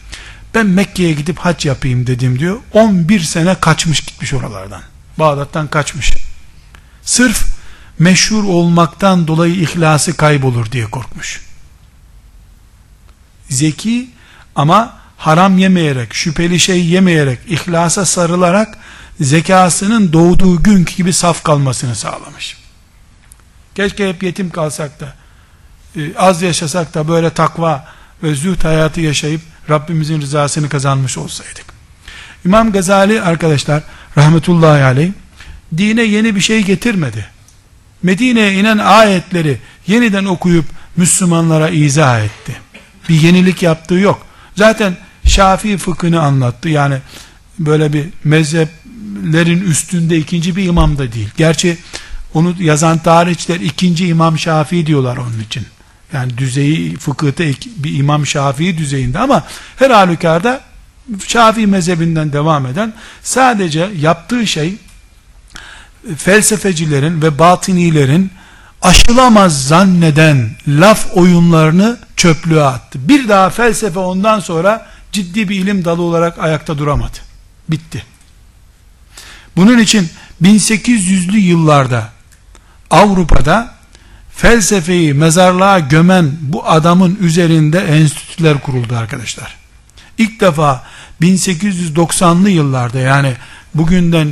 ben Mekke'ye gidip hac yapayım dedim diyor. 11 sene kaçmış gitmiş oralardan. Bağdat'tan kaçmış. Sırf meşhur olmaktan dolayı ihlası kaybolur diye korkmuş. Zeki ama haram yemeyerek, şüpheli şey yemeyerek, ihlasa sarılarak zekasının doğduğu günkü gibi saf kalmasını sağlamış. Keşke hep yetim kalsak da e, az yaşasak da böyle takva ve zühd hayatı yaşayıp Rabbimizin rızasını kazanmış olsaydık. İmam Gazali arkadaşlar rahmetullahi aleyh dine yeni bir şey getirmedi. Medine'ye inen ayetleri yeniden okuyup Müslümanlara izah etti. Bir yenilik yaptığı yok. Zaten Şafii fıkhını anlattı. Yani böyle bir mezheplerin üstünde ikinci bir imam da değil. Gerçi onu yazan tarihçiler ikinci imam Şafii diyorlar onun için. Yani düzeyi fıkıhta bir imam Şafii düzeyinde ama her halükarda Şafii mezhebinden devam eden sadece yaptığı şey felsefecilerin ve batinilerin aşılamaz zanneden laf oyunlarını çöplüğe attı. Bir daha felsefe ondan sonra ciddi bir ilim dalı olarak ayakta duramadı. Bitti. Bunun için 1800'lü yıllarda Avrupa'da felsefeyi mezarlığa gömen bu adamın üzerinde enstitüler kuruldu arkadaşlar. İlk defa 1890'lı yıllarda yani bugünden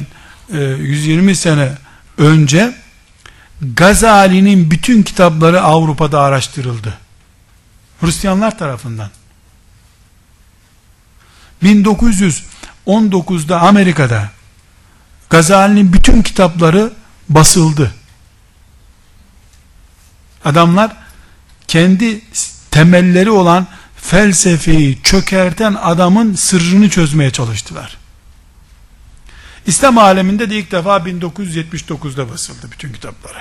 120 e, sene önce Gazali'nin bütün kitapları Avrupa'da araştırıldı. Hristiyanlar tarafından. 1919'da Amerika'da Gazali'nin bütün kitapları basıldı. Adamlar kendi temelleri olan felsefeyi çökerten adamın sırrını çözmeye çalıştılar. İslam aleminde de ilk defa 1979'da basıldı bütün kitapları.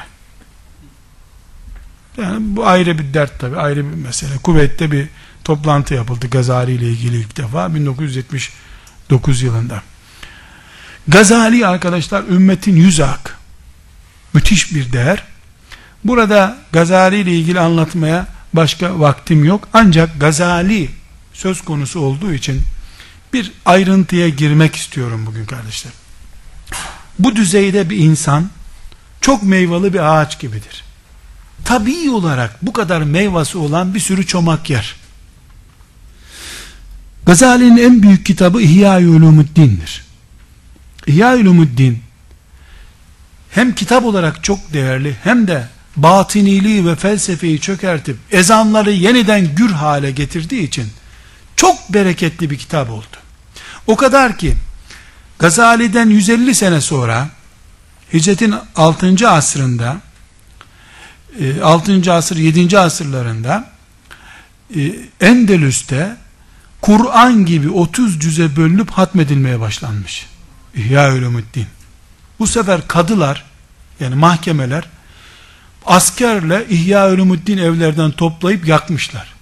Yani bu ayrı bir dert tabi, ayrı bir mesele. Kuveyt'te bir toplantı yapıldı Gazali ile ilgili ilk defa 1979 yılında. Gazali arkadaşlar ümmetin yüz ak. Müthiş bir değer. Burada Gazali ile ilgili anlatmaya başka vaktim yok. Ancak Gazali söz konusu olduğu için bir ayrıntıya girmek istiyorum bugün kardeşler. Bu düzeyde bir insan çok meyveli bir ağaç gibidir. Tabii olarak bu kadar meyvası olan bir sürü çomak yer. Gazali'nin en büyük kitabı İhya-i Ulumuddin'dir. İhya-i Ulumuddin hem kitap olarak çok değerli hem de batiniliği ve felsefeyi çökertip ezanları yeniden gür hale getirdiği için çok bereketli bir kitap oldu. O kadar ki Gazali'den 150 sene sonra Hicretin 6. asrında 6. E, asır 7. asırlarında e, Endülüs'te Kur'an gibi 30 cüze bölünüp hatmedilmeye başlanmış. İhya Ulumuddin. Bu sefer kadılar yani mahkemeler askerle İhya Ulumuddin evlerden toplayıp yakmışlar.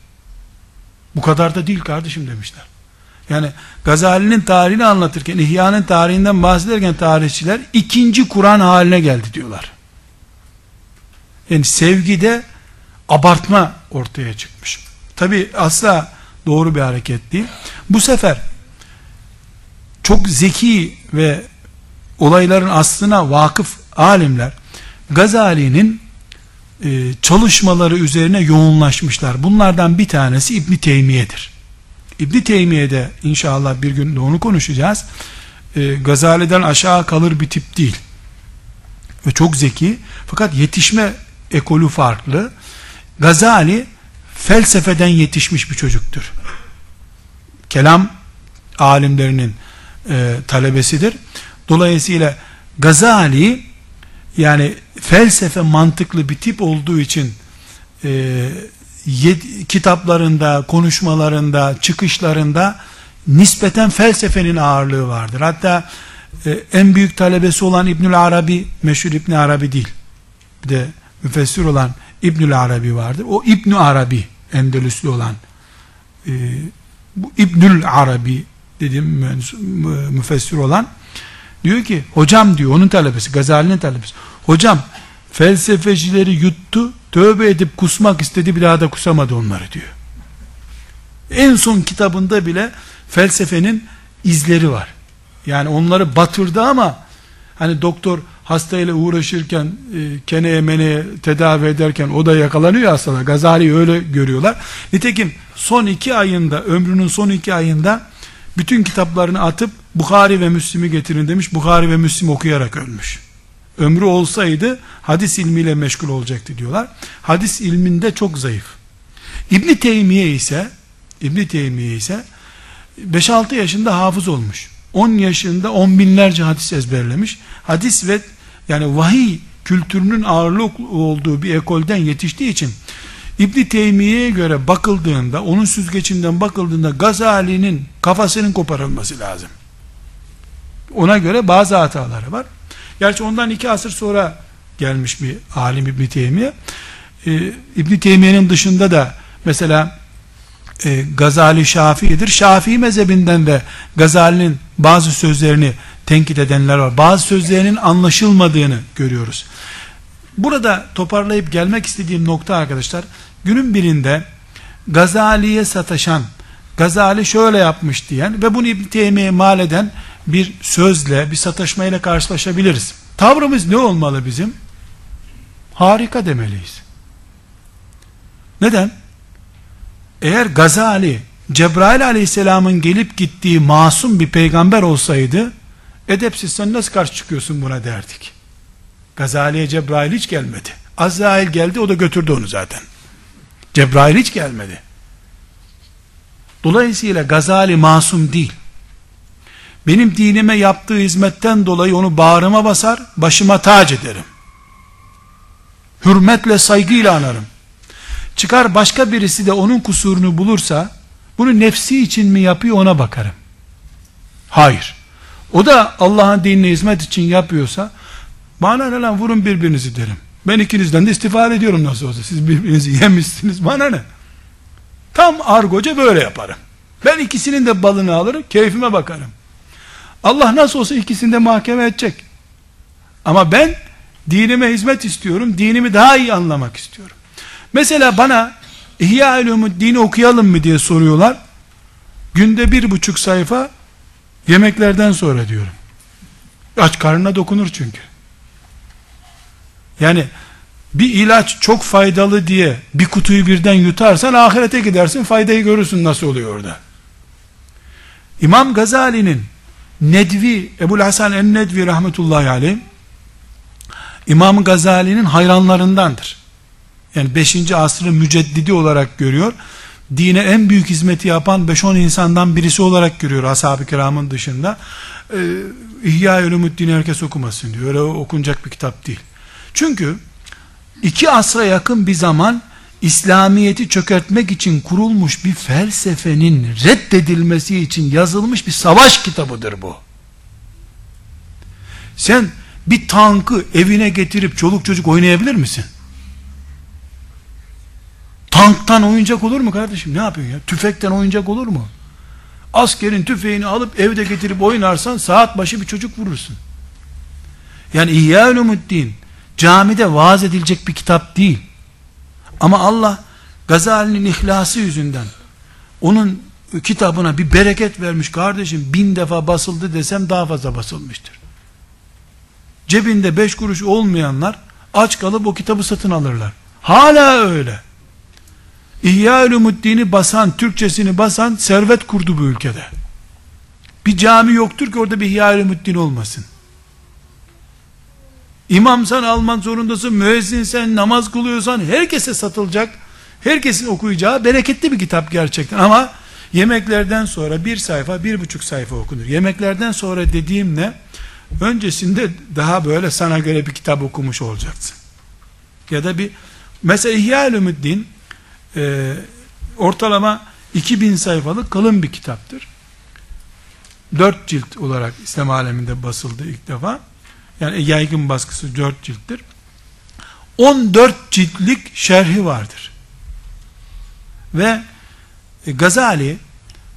Bu kadar da değil kardeşim demişler. Yani Gazali'nin tarihini anlatırken, İhya'nın tarihinden bahsederken tarihçiler ikinci Kur'an haline geldi diyorlar. Yani sevgide abartma ortaya çıkmış. Tabi asla doğru bir hareket değil. Bu sefer çok zeki ve olayların aslına vakıf alimler Gazali'nin e, çalışmaları üzerine yoğunlaşmışlar. Bunlardan bir tanesi İbn Teymiye'dir. İbn Teymiye'de inşallah bir gün de onu konuşacağız. E, Gazali'den aşağı kalır bir tip değil. Ve çok zeki. Fakat yetişme ekolü farklı. Gazali felsefeden yetişmiş bir çocuktur. Kelam alimlerinin e, talebesidir. Dolayısıyla Gazali yani felsefe mantıklı bir tip olduğu için e, yed, kitaplarında, konuşmalarında, çıkışlarında nispeten felsefenin ağırlığı vardır. Hatta e, en büyük talebesi olan İbnül Arabi, meşhur İbn Arabi değil. Bir de müfessir olan İbnül Arabi vardır. O İbn Arabi Endülüslü olan e, bu İbnül Arabi dediğim müfessir olan diyor ki hocam diyor onun talebesi Gazali'nin talebesi hocam felsefecileri yuttu tövbe edip kusmak istedi bir daha da kusamadı onları diyor en son kitabında bile felsefenin izleri var yani onları batırdı ama hani doktor hastayla uğraşırken e, keneye meneye tedavi ederken o da yakalanıyor aslında. Gazali öyle görüyorlar. Nitekim son iki ayında ömrünün son iki ayında bütün kitaplarını atıp Bukhari ve Müslim'i getirin demiş. Bukhari ve Müslim okuyarak ölmüş. Ömrü olsaydı hadis ilmiyle meşgul olacaktı diyorlar. Hadis ilminde çok zayıf. İbn Teymiye ise İbn Teymiye ise 5-6 yaşında hafız olmuş. 10 yaşında on binlerce hadis ezberlemiş. Hadis ve yani vahiy kültürünün ağırlık olduğu bir ekolden yetiştiği için İbn Teymiye'ye göre bakıldığında, onun süzgecinden bakıldığında Gazali'nin kafasının koparılması lazım. Ona göre bazı hataları var. Gerçi ondan iki asır sonra gelmiş bir alim İbn Teymiye. Ee, İbn Teymiye'nin dışında da mesela e, Gazali Şafii'dir. Şafii mezhebinden de Gazali'nin bazı sözlerini tenkit edenler var. Bazı sözlerinin anlaşılmadığını görüyoruz. Burada toparlayıp gelmek istediğim nokta arkadaşlar, günün birinde Gazali'ye sataşan, Gazali şöyle yapmış diyen ve bunu İbn Teymiye mal eden bir sözle, bir sataşmayla karşılaşabiliriz. Tavrımız ne olmalı bizim? Harika demeliyiz. Neden? Eğer Gazali Cebrail aleyhisselamın gelip gittiği masum bir peygamber olsaydı edepsiz sen nasıl karşı çıkıyorsun buna derdik. Gazali'ye Cebrail hiç gelmedi. Azrail geldi o da götürdü onu zaten. Cebrail hiç gelmedi. Dolayısıyla Gazali masum değil. Benim dinime yaptığı hizmetten dolayı onu bağrıma basar, başıma tac ederim. Hürmetle, saygıyla anarım. Çıkar başka birisi de onun kusurunu bulursa, Bunu nefsi için mi yapıyor ona bakarım. Hayır. O da Allah'ın dinine hizmet için yapıyorsa bana ne lan vurun birbirinizi derim. Ben ikinizden de istifade ediyorum nasıl olsa. Siz birbirinizi yemişsiniz. Bana ne? Tam argoca böyle yaparım. Ben ikisinin de balını alırım. Keyfime bakarım. Allah nasıl olsa ikisini de mahkeme edecek. Ama ben dinime hizmet istiyorum. Dinimi daha iyi anlamak istiyorum. Mesela bana İhya dini okuyalım mı diye soruyorlar. Günde bir buçuk sayfa yemeklerden sonra diyorum. Aç karnına dokunur çünkü. Yani bir ilaç çok faydalı diye bir kutuyu birden yutarsan ahirete gidersin faydayı görürsün nasıl oluyor orada. İmam Gazali'nin Nedvi, Ebul Hasan en-Nedvi rahmetullahi aleyh İmam Gazali'nin hayranlarındandır. Yani 5. asrın müceddidi olarak görüyor. Dine en büyük hizmeti yapan 5-10 insandan birisi olarak görüyor ashab-ı kiramın dışında. Ee, İhya Ulumuddin herkes okumasın diyor. Öyle okunacak bir kitap değil. Çünkü iki asra yakın bir zaman İslamiyet'i çökertmek için kurulmuş bir felsefenin reddedilmesi için yazılmış bir savaş kitabıdır bu. Sen bir tankı evine getirip çoluk çocuk oynayabilir misin? Tanktan oyuncak olur mu kardeşim? Ne yapıyorsun ya? Tüfekten oyuncak olur mu? Askerin tüfeğini alıp evde getirip oynarsan saat başı bir çocuk vurursun. Yani İhya Ulumuddin camide vaaz edilecek bir kitap değil. Ama Allah Gazali'nin ihlası yüzünden onun kitabına bir bereket vermiş kardeşim bin defa basıldı desem daha fazla basılmıştır. Cebinde beş kuruş olmayanlar aç kalıp o kitabı satın alırlar. Hala öyle. İhya Ulumuddin'i basan, Türkçesini basan servet kurdu bu ülkede. Bir cami yoktur ki orada bir İhya Ulumuddin olmasın. İmamsan alman zorundasın, müezzinsen, namaz kılıyorsan herkese satılacak, herkesin okuyacağı bereketli bir kitap gerçekten. Ama yemeklerden sonra bir sayfa, bir buçuk sayfa okunur. Yemeklerden sonra dediğim ne? Öncesinde daha böyle sana göre bir kitap okumuş olacaksın. Ya da bir, mesela İhya Ulumuddin, e, ortalama 2000 sayfalık kalın bir kitaptır. 4 cilt olarak İslam aleminde basıldı ilk defa. Yani yaygın baskısı 4 cilttir. 14 ciltlik şerhi vardır. Ve e, Gazali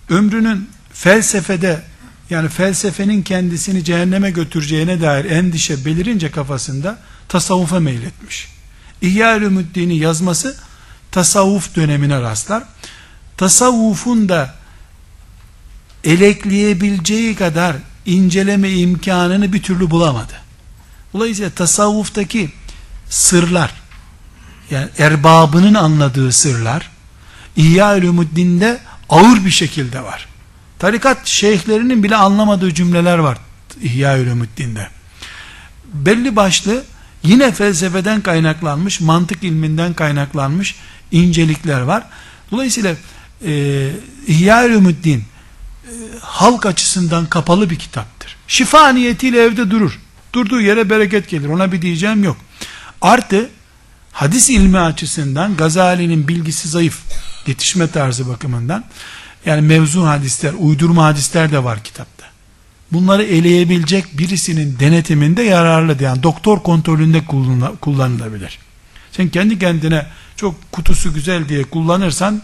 ömrünün felsefede yani felsefenin kendisini cehenneme götüreceğine dair endişe belirince kafasında tasavvufa meyletmiş. İhya Ulumuddin'i yazması tasavvuf dönemine rastlar. Tasavvufun da elekleyebileceği kadar inceleme imkanını bir türlü bulamadı. Dolayısıyla tasavvuftaki sırlar, yani erbabının anladığı sırlar, İhya Ulumuddin'de ağır bir şekilde var. Tarikat şeyhlerinin bile anlamadığı cümleler var İhya Ulumuddin'de. Belli başlı yine felsefeden kaynaklanmış, mantık ilminden kaynaklanmış incelikler var. Dolayısıyla e, İhya Ulumuddin e, halk açısından kapalı bir kitaptır. Şifa niyetiyle evde durur. Durduğu yere bereket gelir. Ona bir diyeceğim yok. Artı hadis ilmi açısından Gazali'nin bilgisi zayıf yetişme tarzı bakımından yani mevzu hadisler, uydurma hadisler de var kitapta. Bunları eleyebilecek birisinin denetiminde yararlı. Yani doktor kontrolünde kullanılabilir. Sen kendi kendine çok kutusu güzel diye kullanırsan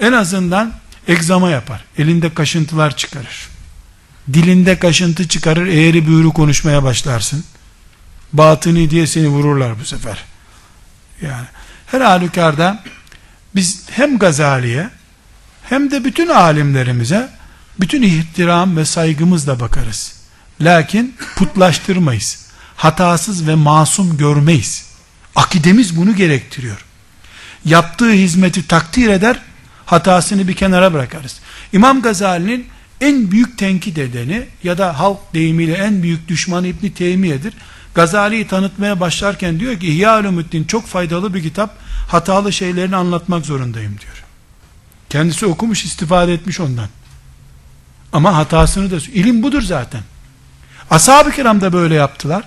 en azından egzama yapar. Elinde kaşıntılar çıkarır. Dilinde kaşıntı çıkarır, eğri büğrü konuşmaya başlarsın. Batıni diye seni vururlar bu sefer. Yani her halükarda biz hem Gazali'ye hem de bütün alimlerimize bütün ihtiram ve saygımızla bakarız. Lakin putlaştırmayız. Hatasız ve masum görmeyiz. Akidemiz bunu gerektiriyor. Yaptığı hizmeti takdir eder, hatasını bir kenara bırakarız. İmam Gazali'nin en büyük tenkit edeni ya da halk deyimiyle en büyük düşmanı İbni Teymiye'dir. Gazali'yi tanıtmaya başlarken diyor ki İhya Ulumuddin çok faydalı bir kitap hatalı şeylerini anlatmak zorundayım diyor. Kendisi okumuş istifade etmiş ondan. Ama hatasını da ilim budur zaten. Ashab-ı kiram da böyle yaptılar.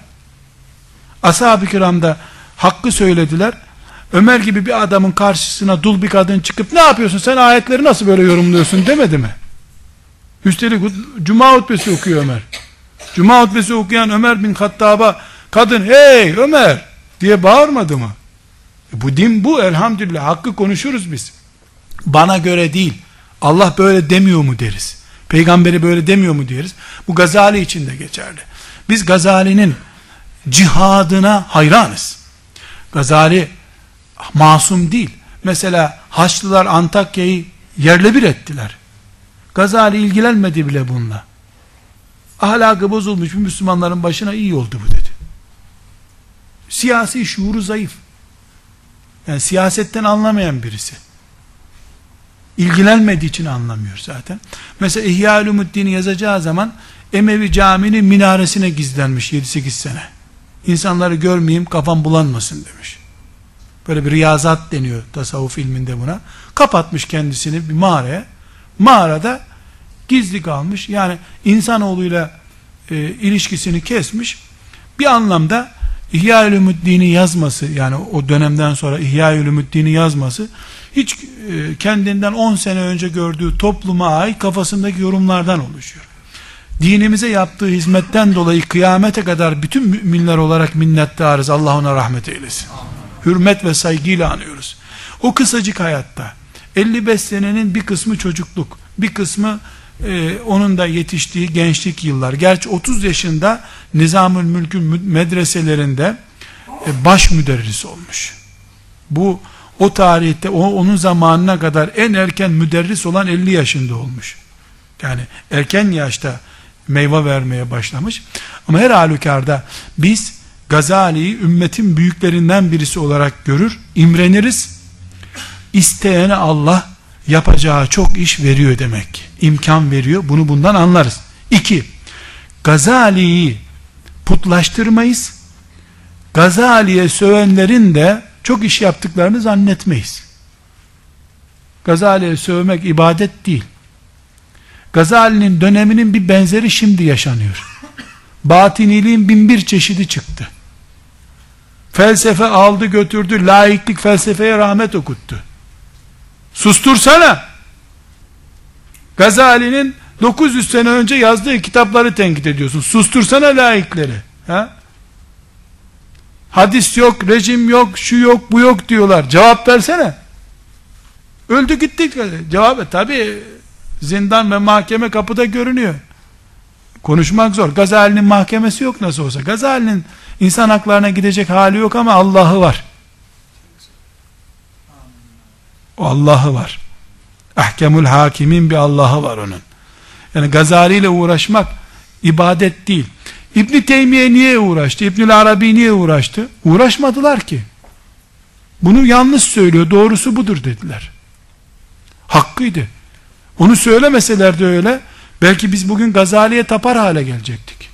Ashab-ı kiram da hakkı söylediler. Ömer gibi bir adamın karşısına dul bir kadın çıkıp ne yapıyorsun sen ayetleri nasıl böyle yorumluyorsun demedi mi? Üstelik Cuma hutbesi okuyor Ömer. Cuma hutbesi okuyan Ömer bin Hattab'a kadın hey Ömer diye bağırmadı mı? E bu din bu elhamdülillah hakkı konuşuruz biz. Bana göre değil. Allah böyle demiyor mu deriz. Peygamberi böyle demiyor mu deriz. Bu Gazali için de geçerli. Biz Gazali'nin cihadına hayranız. Gazali masum değil. Mesela Haçlılar Antakya'yı yerle bir ettiler. Gazali ilgilenmedi bile bununla. Ahlakı bozulmuş bir Müslümanların başına iyi oldu bu dedi. Siyasi şuuru zayıf. Yani siyasetten anlamayan birisi. İlgilenmediği için anlamıyor zaten. Mesela İhya Ulumuddin'i yazacağı zaman Emevi Camii'nin minaresine gizlenmiş 7-8 sene. İnsanları görmeyeyim kafam bulanmasın demiş. Böyle bir riyazat deniyor tasavvuf ilminde buna. Kapatmış kendisini bir mağaraya. Mağarada gizli kalmış. Yani insanoğluyla e, ilişkisini kesmiş. Bir anlamda İhya Ulumuddin'i yazması yani o dönemden sonra İhya Ulumuddin'i yazması hiç e, kendinden 10 sene önce gördüğü topluma ait kafasındaki yorumlardan oluşuyor. Dinimize yaptığı hizmetten dolayı kıyamete kadar bütün müminler olarak minnettarız. Allah ona rahmet eylesin. Hürmet ve saygıyla anıyoruz. O kısacık hayatta 55 senenin bir kısmı çocukluk, bir kısmı e, onun da yetiştiği gençlik yıllar. Gerçi 30 yaşında Nizamül Mülk'ün medreselerinde e, baş müderris olmuş. Bu o tarihte o, onun zamanına kadar en erken müderris olan 50 yaşında olmuş. Yani erken yaşta meyve vermeye başlamış. Ama her halükarda biz Gazali'yi ümmetin büyüklerinden birisi olarak görür, imreniriz. İsteyene Allah yapacağı çok iş veriyor demek. İmkan veriyor. Bunu bundan anlarız. İki, Gazali'yi putlaştırmayız. Gazali'ye sövenlerin de çok iş yaptıklarını zannetmeyiz. Gazali'ye sövmek ibadet değil. Gazali'nin döneminin bir benzeri şimdi yaşanıyor. Batiniliğin bin bir çeşidi çıktı. Felsefe aldı götürdü, laiklik felsefeye rahmet okuttu. Sustursana. Gazali'nin 900 sene önce yazdığı kitapları tenkit ediyorsun. Sustursana laikleri. Ha? Hadis yok, rejim yok, şu yok, bu yok diyorlar. Cevap versene. Öldü gittik. Cevap tabi zindan ve mahkeme kapıda görünüyor. Konuşmak zor. Gazali'nin mahkemesi yok nasıl olsa. Gazali'nin insan haklarına gidecek hali yok ama Allah'ı var. O Allah'ı var. Ahkemul hakimin bir Allah'ı var onun. Yani Gazali ile uğraşmak ibadet değil. İbn Teymiye niye uğraştı? İbnül Arabi niye uğraştı? Uğraşmadılar ki. Bunu yanlış söylüyor. Doğrusu budur dediler. Hakkıydı. Onu söylemeseler de öyle. Belki biz bugün Gazali'ye tapar hale gelecektik.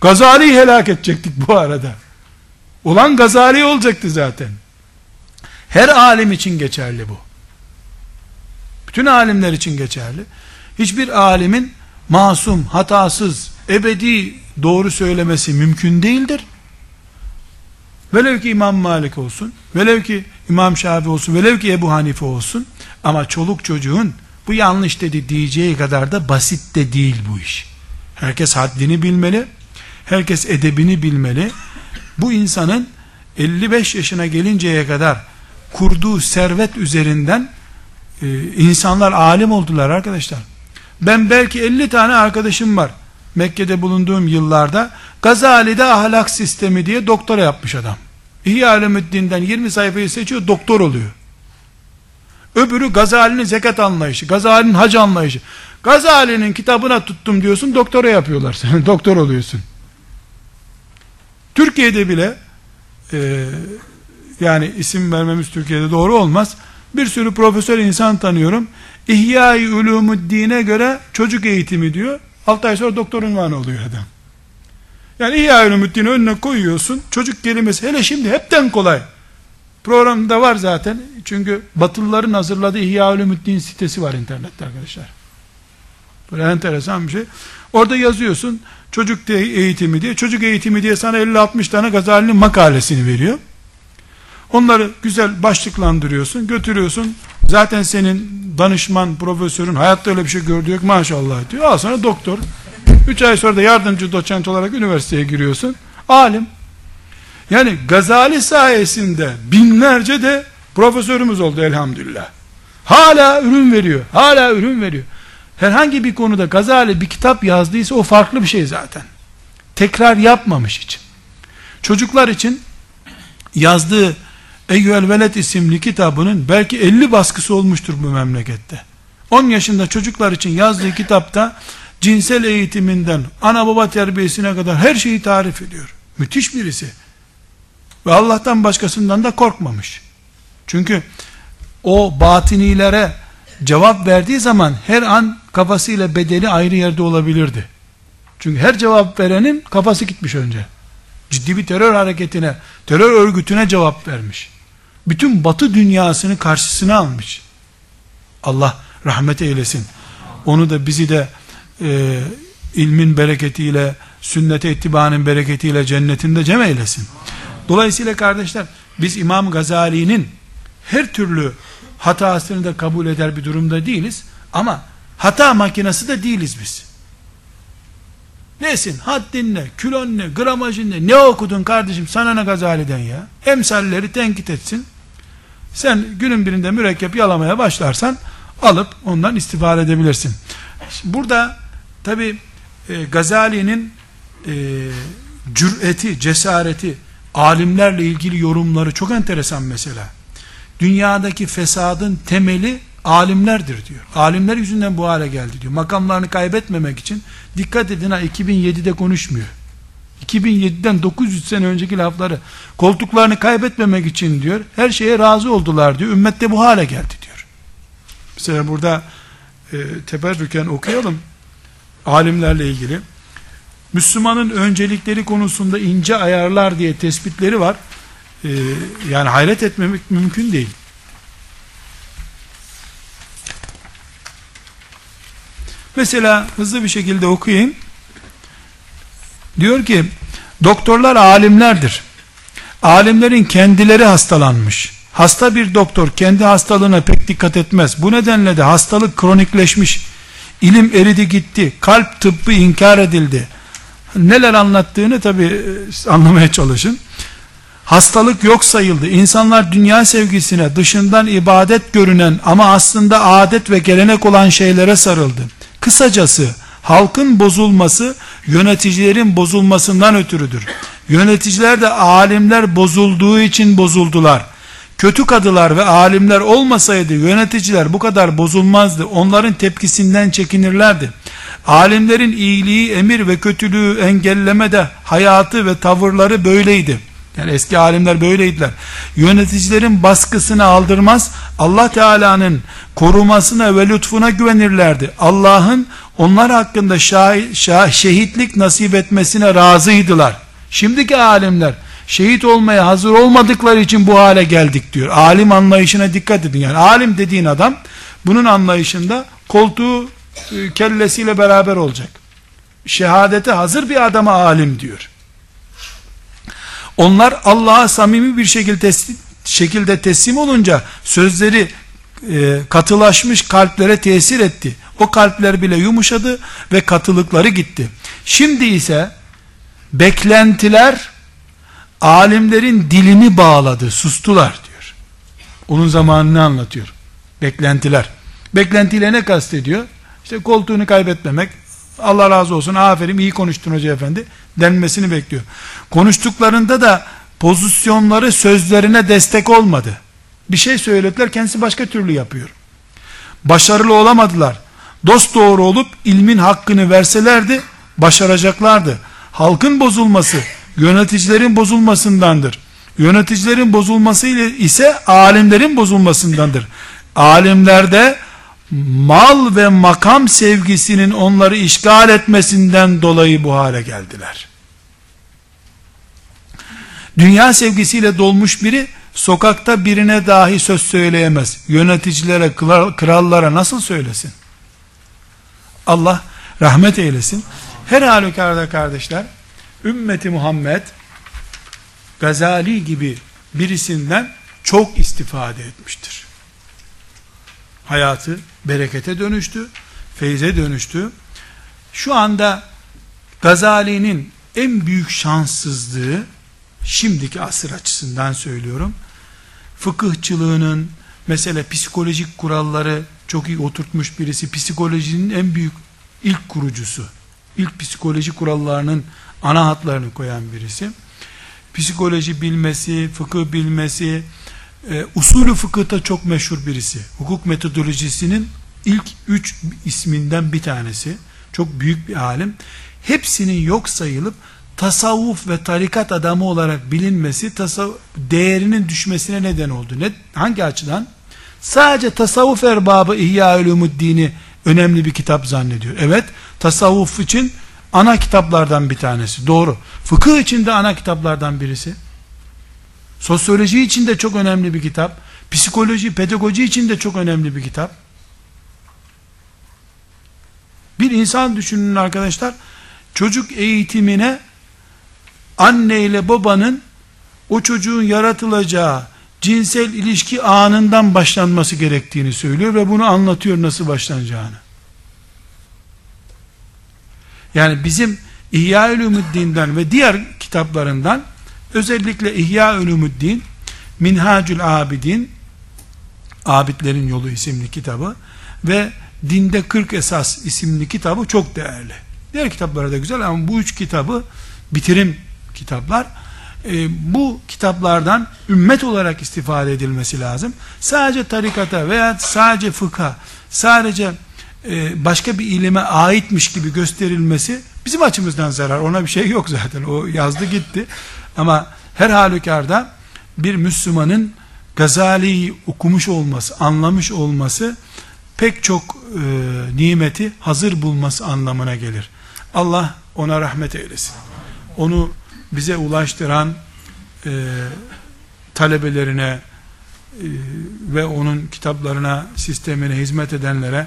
Gazali'yi helak edecektik bu arada. Olan Gazali olacaktı zaten. Her alim için geçerli bu. Bütün alimler için geçerli. Hiçbir alimin masum, hatasız, ebedi doğru söylemesi mümkün değildir. Velev ki İmam Malik olsun, velev ki İmam Şafii olsun, velev ki Ebu Hanife olsun, ama çoluk çocuğun bu yanlış dedi diyeceği kadar da basit de değil bu iş. Herkes haddini bilmeli, herkes edebini bilmeli. Bu insanın 55 yaşına gelinceye kadar kurduğu servet üzerinden e, insanlar alim oldular arkadaşlar. Ben belki 50 tane arkadaşım var. Mekke'de bulunduğum yıllarda Gazali'de ahlak sistemi diye doktora yapmış adam. İhya Ulumuddin'den 20 sayfayı seçiyor doktor oluyor. Öbürü Gazali'nin zekat anlayışı, Gazali'nin hac anlayışı. Gazali'nin kitabına tuttum diyorsun doktora yapıyorlar sen doktor oluyorsun. Türkiye'de bile e, yani isim vermemiz Türkiye'de doğru olmaz. Bir sürü profesör insan tanıyorum. İhya-i Ulumuddin'e göre çocuk eğitimi diyor. 6 ay sonra doktor unvanı oluyor adam. Yani İhya-i Ulumuddin'i önüne koyuyorsun. Çocuk kelimesi hele şimdi hepten kolay. Programda var zaten. Çünkü Batılıların hazırladığı İhya Ulumuddin sitesi var internette arkadaşlar. Böyle enteresan bir şey. Orada yazıyorsun çocuk eğitimi diye. Çocuk eğitimi diye sana 50-60 tane Gazali'nin makalesini veriyor. Onları güzel başlıklandırıyorsun, götürüyorsun. Zaten senin danışman, profesörün hayatta öyle bir şey gördü yok maşallah diyor. Al sana doktor. 3 ay sonra da yardımcı doçent olarak üniversiteye giriyorsun. Alim. Yani Gazali sayesinde binlerce de profesörümüz oldu elhamdülillah. Hala ürün veriyor. Hala ürün veriyor. Herhangi bir konuda Gazali bir kitap yazdıysa o farklı bir şey zaten. Tekrar yapmamış için. Çocuklar için yazdığı Eyyüel Veled isimli kitabının belki 50 baskısı olmuştur bu memlekette. 10 yaşında çocuklar için yazdığı kitapta cinsel eğitiminden ana baba terbiyesine kadar her şeyi tarif ediyor. Müthiş birisi. Ve Allah'tan başkasından da korkmamış. Çünkü o batinilere cevap verdiği zaman her an kafasıyla bedeni ayrı yerde olabilirdi. Çünkü her cevap verenin kafası gitmiş önce. Ciddi bir terör hareketine, terör örgütüne cevap vermiş. Bütün batı dünyasını karşısına almış. Allah rahmet eylesin. Onu da bizi de e, ilmin bereketiyle, sünnete ittibanın bereketiyle cennetinde cem eylesin. Dolayısıyla kardeşler, biz İmam Gazali'nin her türlü hatasını da kabul eder bir durumda değiliz. Ama hata makinesi de değiliz biz. Nesin? Haddin ne? Kilon ne? Gramajın ne? Ne okudun kardeşim? Sana ne Gazali'den ya? Emsalleri tenkit etsin. Sen günün birinde mürekkep yalamaya başlarsan alıp ondan istifade edebilirsin. Burada tabi e, Gazali'nin e, cüreti, cesareti, alimlerle ilgili yorumları çok enteresan mesela. Dünyadaki fesadın temeli alimlerdir diyor. Alimler yüzünden bu hale geldi diyor. Makamlarını kaybetmemek için dikkat edin ha 2007'de konuşmuyor. 2007'den 900 sene önceki lafları koltuklarını kaybetmemek için diyor her şeye razı oldular diyor. Ümmette bu hale geldi diyor. Mesela burada e, teberrüken okuyalım alimlerle ilgili. Müslümanın öncelikleri konusunda ince ayarlar diye tespitleri var. Ee, yani hayret etmemek mümkün değil. Mesela hızlı bir şekilde okuyayım. Diyor ki doktorlar alimlerdir. Alimlerin kendileri hastalanmış. Hasta bir doktor kendi hastalığına pek dikkat etmez. Bu nedenle de hastalık kronikleşmiş. İlim eridi gitti. Kalp tıbbı inkar edildi. Neler anlattığını tabi e, anlamaya çalışın. Hastalık yok sayıldı. İnsanlar dünya sevgisine dışından ibadet görünen ama aslında adet ve gelenek olan şeylere sarıldı. Kısacası halkın bozulması yöneticilerin bozulmasından ötürüdür. Yöneticiler de alimler bozulduğu için bozuldular. Kötü kadılar ve alimler olmasaydı yöneticiler bu kadar bozulmazdı. Onların tepkisinden çekinirlerdi. Alimlerin iyiliği, emir ve kötülüğü engellemede hayatı ve tavırları böyleydi. Yani eski alimler böyleydiler. Yöneticilerin baskısını aldırmaz, Allah Teala'nın korumasına ve lütfuna güvenirlerdi. Allah'ın onlar hakkında şah, şah, şehitlik nasip etmesine razıydılar. Şimdiki alimler şehit olmaya hazır olmadıkları için bu hale geldik diyor. Alim anlayışına dikkat edin. Yani alim dediğin adam bunun anlayışında koltuğu e, kellesiyle beraber olacak. Şehadete hazır bir adama alim diyor. Onlar Allah'a samimi bir şekilde teslim, şekilde teslim olunca sözleri e, katılaşmış kalplere tesir etti. O kalpler bile yumuşadı ve katılıkları gitti. Şimdi ise beklentiler alimlerin dilini bağladı, sustular diyor. Onun zamanını anlatıyor. Beklentiler. Beklentiyle ne kastediyor? İşte koltuğunu kaybetmemek, Allah razı olsun aferin iyi konuştun hoca efendi denmesini bekliyor. Konuştuklarında da pozisyonları sözlerine destek olmadı. Bir şey söylediler kendisi başka türlü yapıyor. Başarılı olamadılar. Dost doğru olup ilmin hakkını verselerdi başaracaklardı. Halkın bozulması yöneticilerin bozulmasındandır. Yöneticilerin bozulması ise alimlerin bozulmasındandır. Alimlerde mal ve makam sevgisinin onları işgal etmesinden dolayı bu hale geldiler. Dünya sevgisiyle dolmuş biri sokakta birine dahi söz söyleyemez. Yöneticilere, krallara nasıl söylesin? Allah rahmet eylesin. Her halükarda kardeşler, ümmeti Muhammed Gazali gibi birisinden çok istifade etmiştir. Hayatı berekete dönüştü, feyze dönüştü. Şu anda Gazali'nin en büyük şanssızlığı şimdiki asır açısından söylüyorum. Fıkıhçılığının mesela psikolojik kuralları çok iyi oturtmuş birisi. Psikolojinin en büyük ilk kurucusu. ilk psikoloji kurallarının ana hatlarını koyan birisi. Psikoloji bilmesi, fıkıh bilmesi, e, usulü fıkıhta çok meşhur birisi. Hukuk metodolojisinin ilk üç isminden bir tanesi. Çok büyük bir alim. Hepsinin yok sayılıp tasavvuf ve tarikat adamı olarak bilinmesi tasav değerinin düşmesine neden oldu. Ne, hangi açıdan? Sadece tasavvuf erbabı İhya Ulumuddin'i önemli bir kitap zannediyor. Evet, tasavvuf için ana kitaplardan bir tanesi. Doğru. Fıkıh için de ana kitaplardan birisi. Sosyoloji için de çok önemli bir kitap. Psikoloji, pedagoji için de çok önemli bir kitap. Bir insan düşünün arkadaşlar. Çocuk eğitimine anne ile babanın o çocuğun yaratılacağı cinsel ilişki anından başlanması gerektiğini söylüyor ve bunu anlatıyor nasıl başlanacağını. Yani bizim İhya Ulumuddin'den ve diğer kitaplarından özellikle İhya Ulumuddin Minhacül Abidin Abidlerin Yolu isimli kitabı ve Dinde 40 Esas isimli kitabı çok değerli. Diğer kitapları da güzel ama bu üç kitabı bitirim kitaplar. E, bu kitaplardan ümmet olarak istifade edilmesi lazım. Sadece tarikata veya sadece fıkha, sadece başka bir ilime aitmiş gibi gösterilmesi bizim açımızdan zarar. Ona bir şey yok zaten. O yazdı gitti. Ama her halükarda bir Müslümanın Gazali'yi okumuş olması, anlamış olması pek çok e, nimeti hazır bulması anlamına gelir. Allah ona rahmet eylesin. Onu bize ulaştıran e, talebelerine e, ve onun kitaplarına, sistemine hizmet edenlere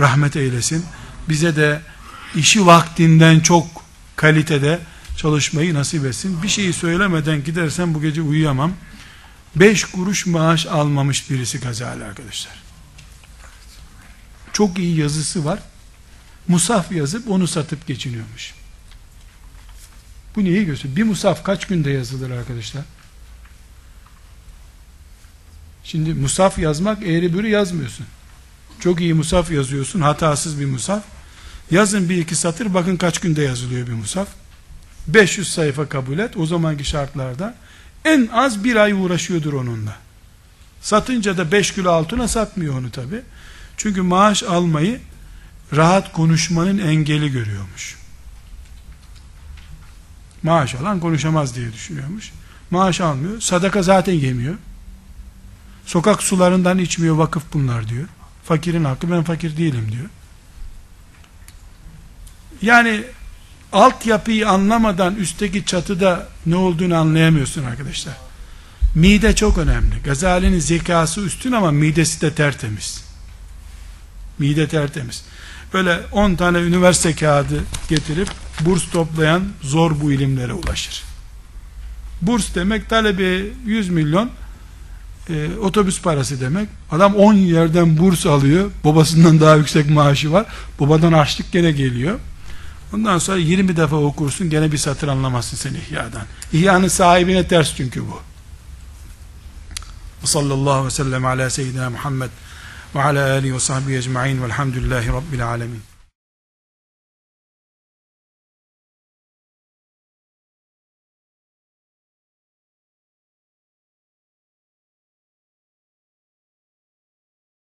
rahmet eylesin. Bize de işi vaktinden çok kalitede çalışmayı nasip etsin. Bir şeyi söylemeden gidersen bu gece uyuyamam. Beş kuruş maaş almamış birisi Gazali arkadaşlar. Çok iyi yazısı var. Musaf yazıp onu satıp geçiniyormuş. Bu neyi gösteriyor? Bir musaf kaç günde yazılır arkadaşlar? Şimdi musaf yazmak eğri bürü yazmıyorsun. Çok iyi musaf yazıyorsun, hatasız bir musaf. Yazın bir iki satır, bakın kaç günde yazılıyor bir musaf. 500 sayfa kabul et, o zamanki şartlarda. En az bir ay uğraşıyordur onunla. Satınca da 5 kilo altına satmıyor onu tabi. Çünkü maaş almayı rahat konuşmanın engeli görüyormuş. Maaş alan konuşamaz diye düşünüyormuş. Maaş almıyor. Sadaka zaten yemiyor. Sokak sularından içmiyor vakıf bunlar diyor. Fakirin hakkı ben fakir değilim diyor. Yani altyapıyı anlamadan üstteki çatıda ne olduğunu anlayamıyorsun arkadaşlar. Mide çok önemli. Gazali'nin zekası üstün ama midesi de tertemiz. Mide tertemiz. Böyle 10 tane üniversite kağıdı getirip burs toplayan zor bu ilimlere ulaşır. Burs demek talebi 100 milyon e, otobüs parası demek. Adam 10 yerden burs alıyor. Babasından daha yüksek maaşı var. Babadan açlık gene geliyor. Ondan sonra 20 defa okursun gene bir satır anlamazsın sen İhya'dan. İhya'nın sahibine ters çünkü bu. Sallallahu aleyhi ve sellem ala seyyidina Muhammed ve ala alihi ve sahbihi ecma'in velhamdülillahi rabbil alemin.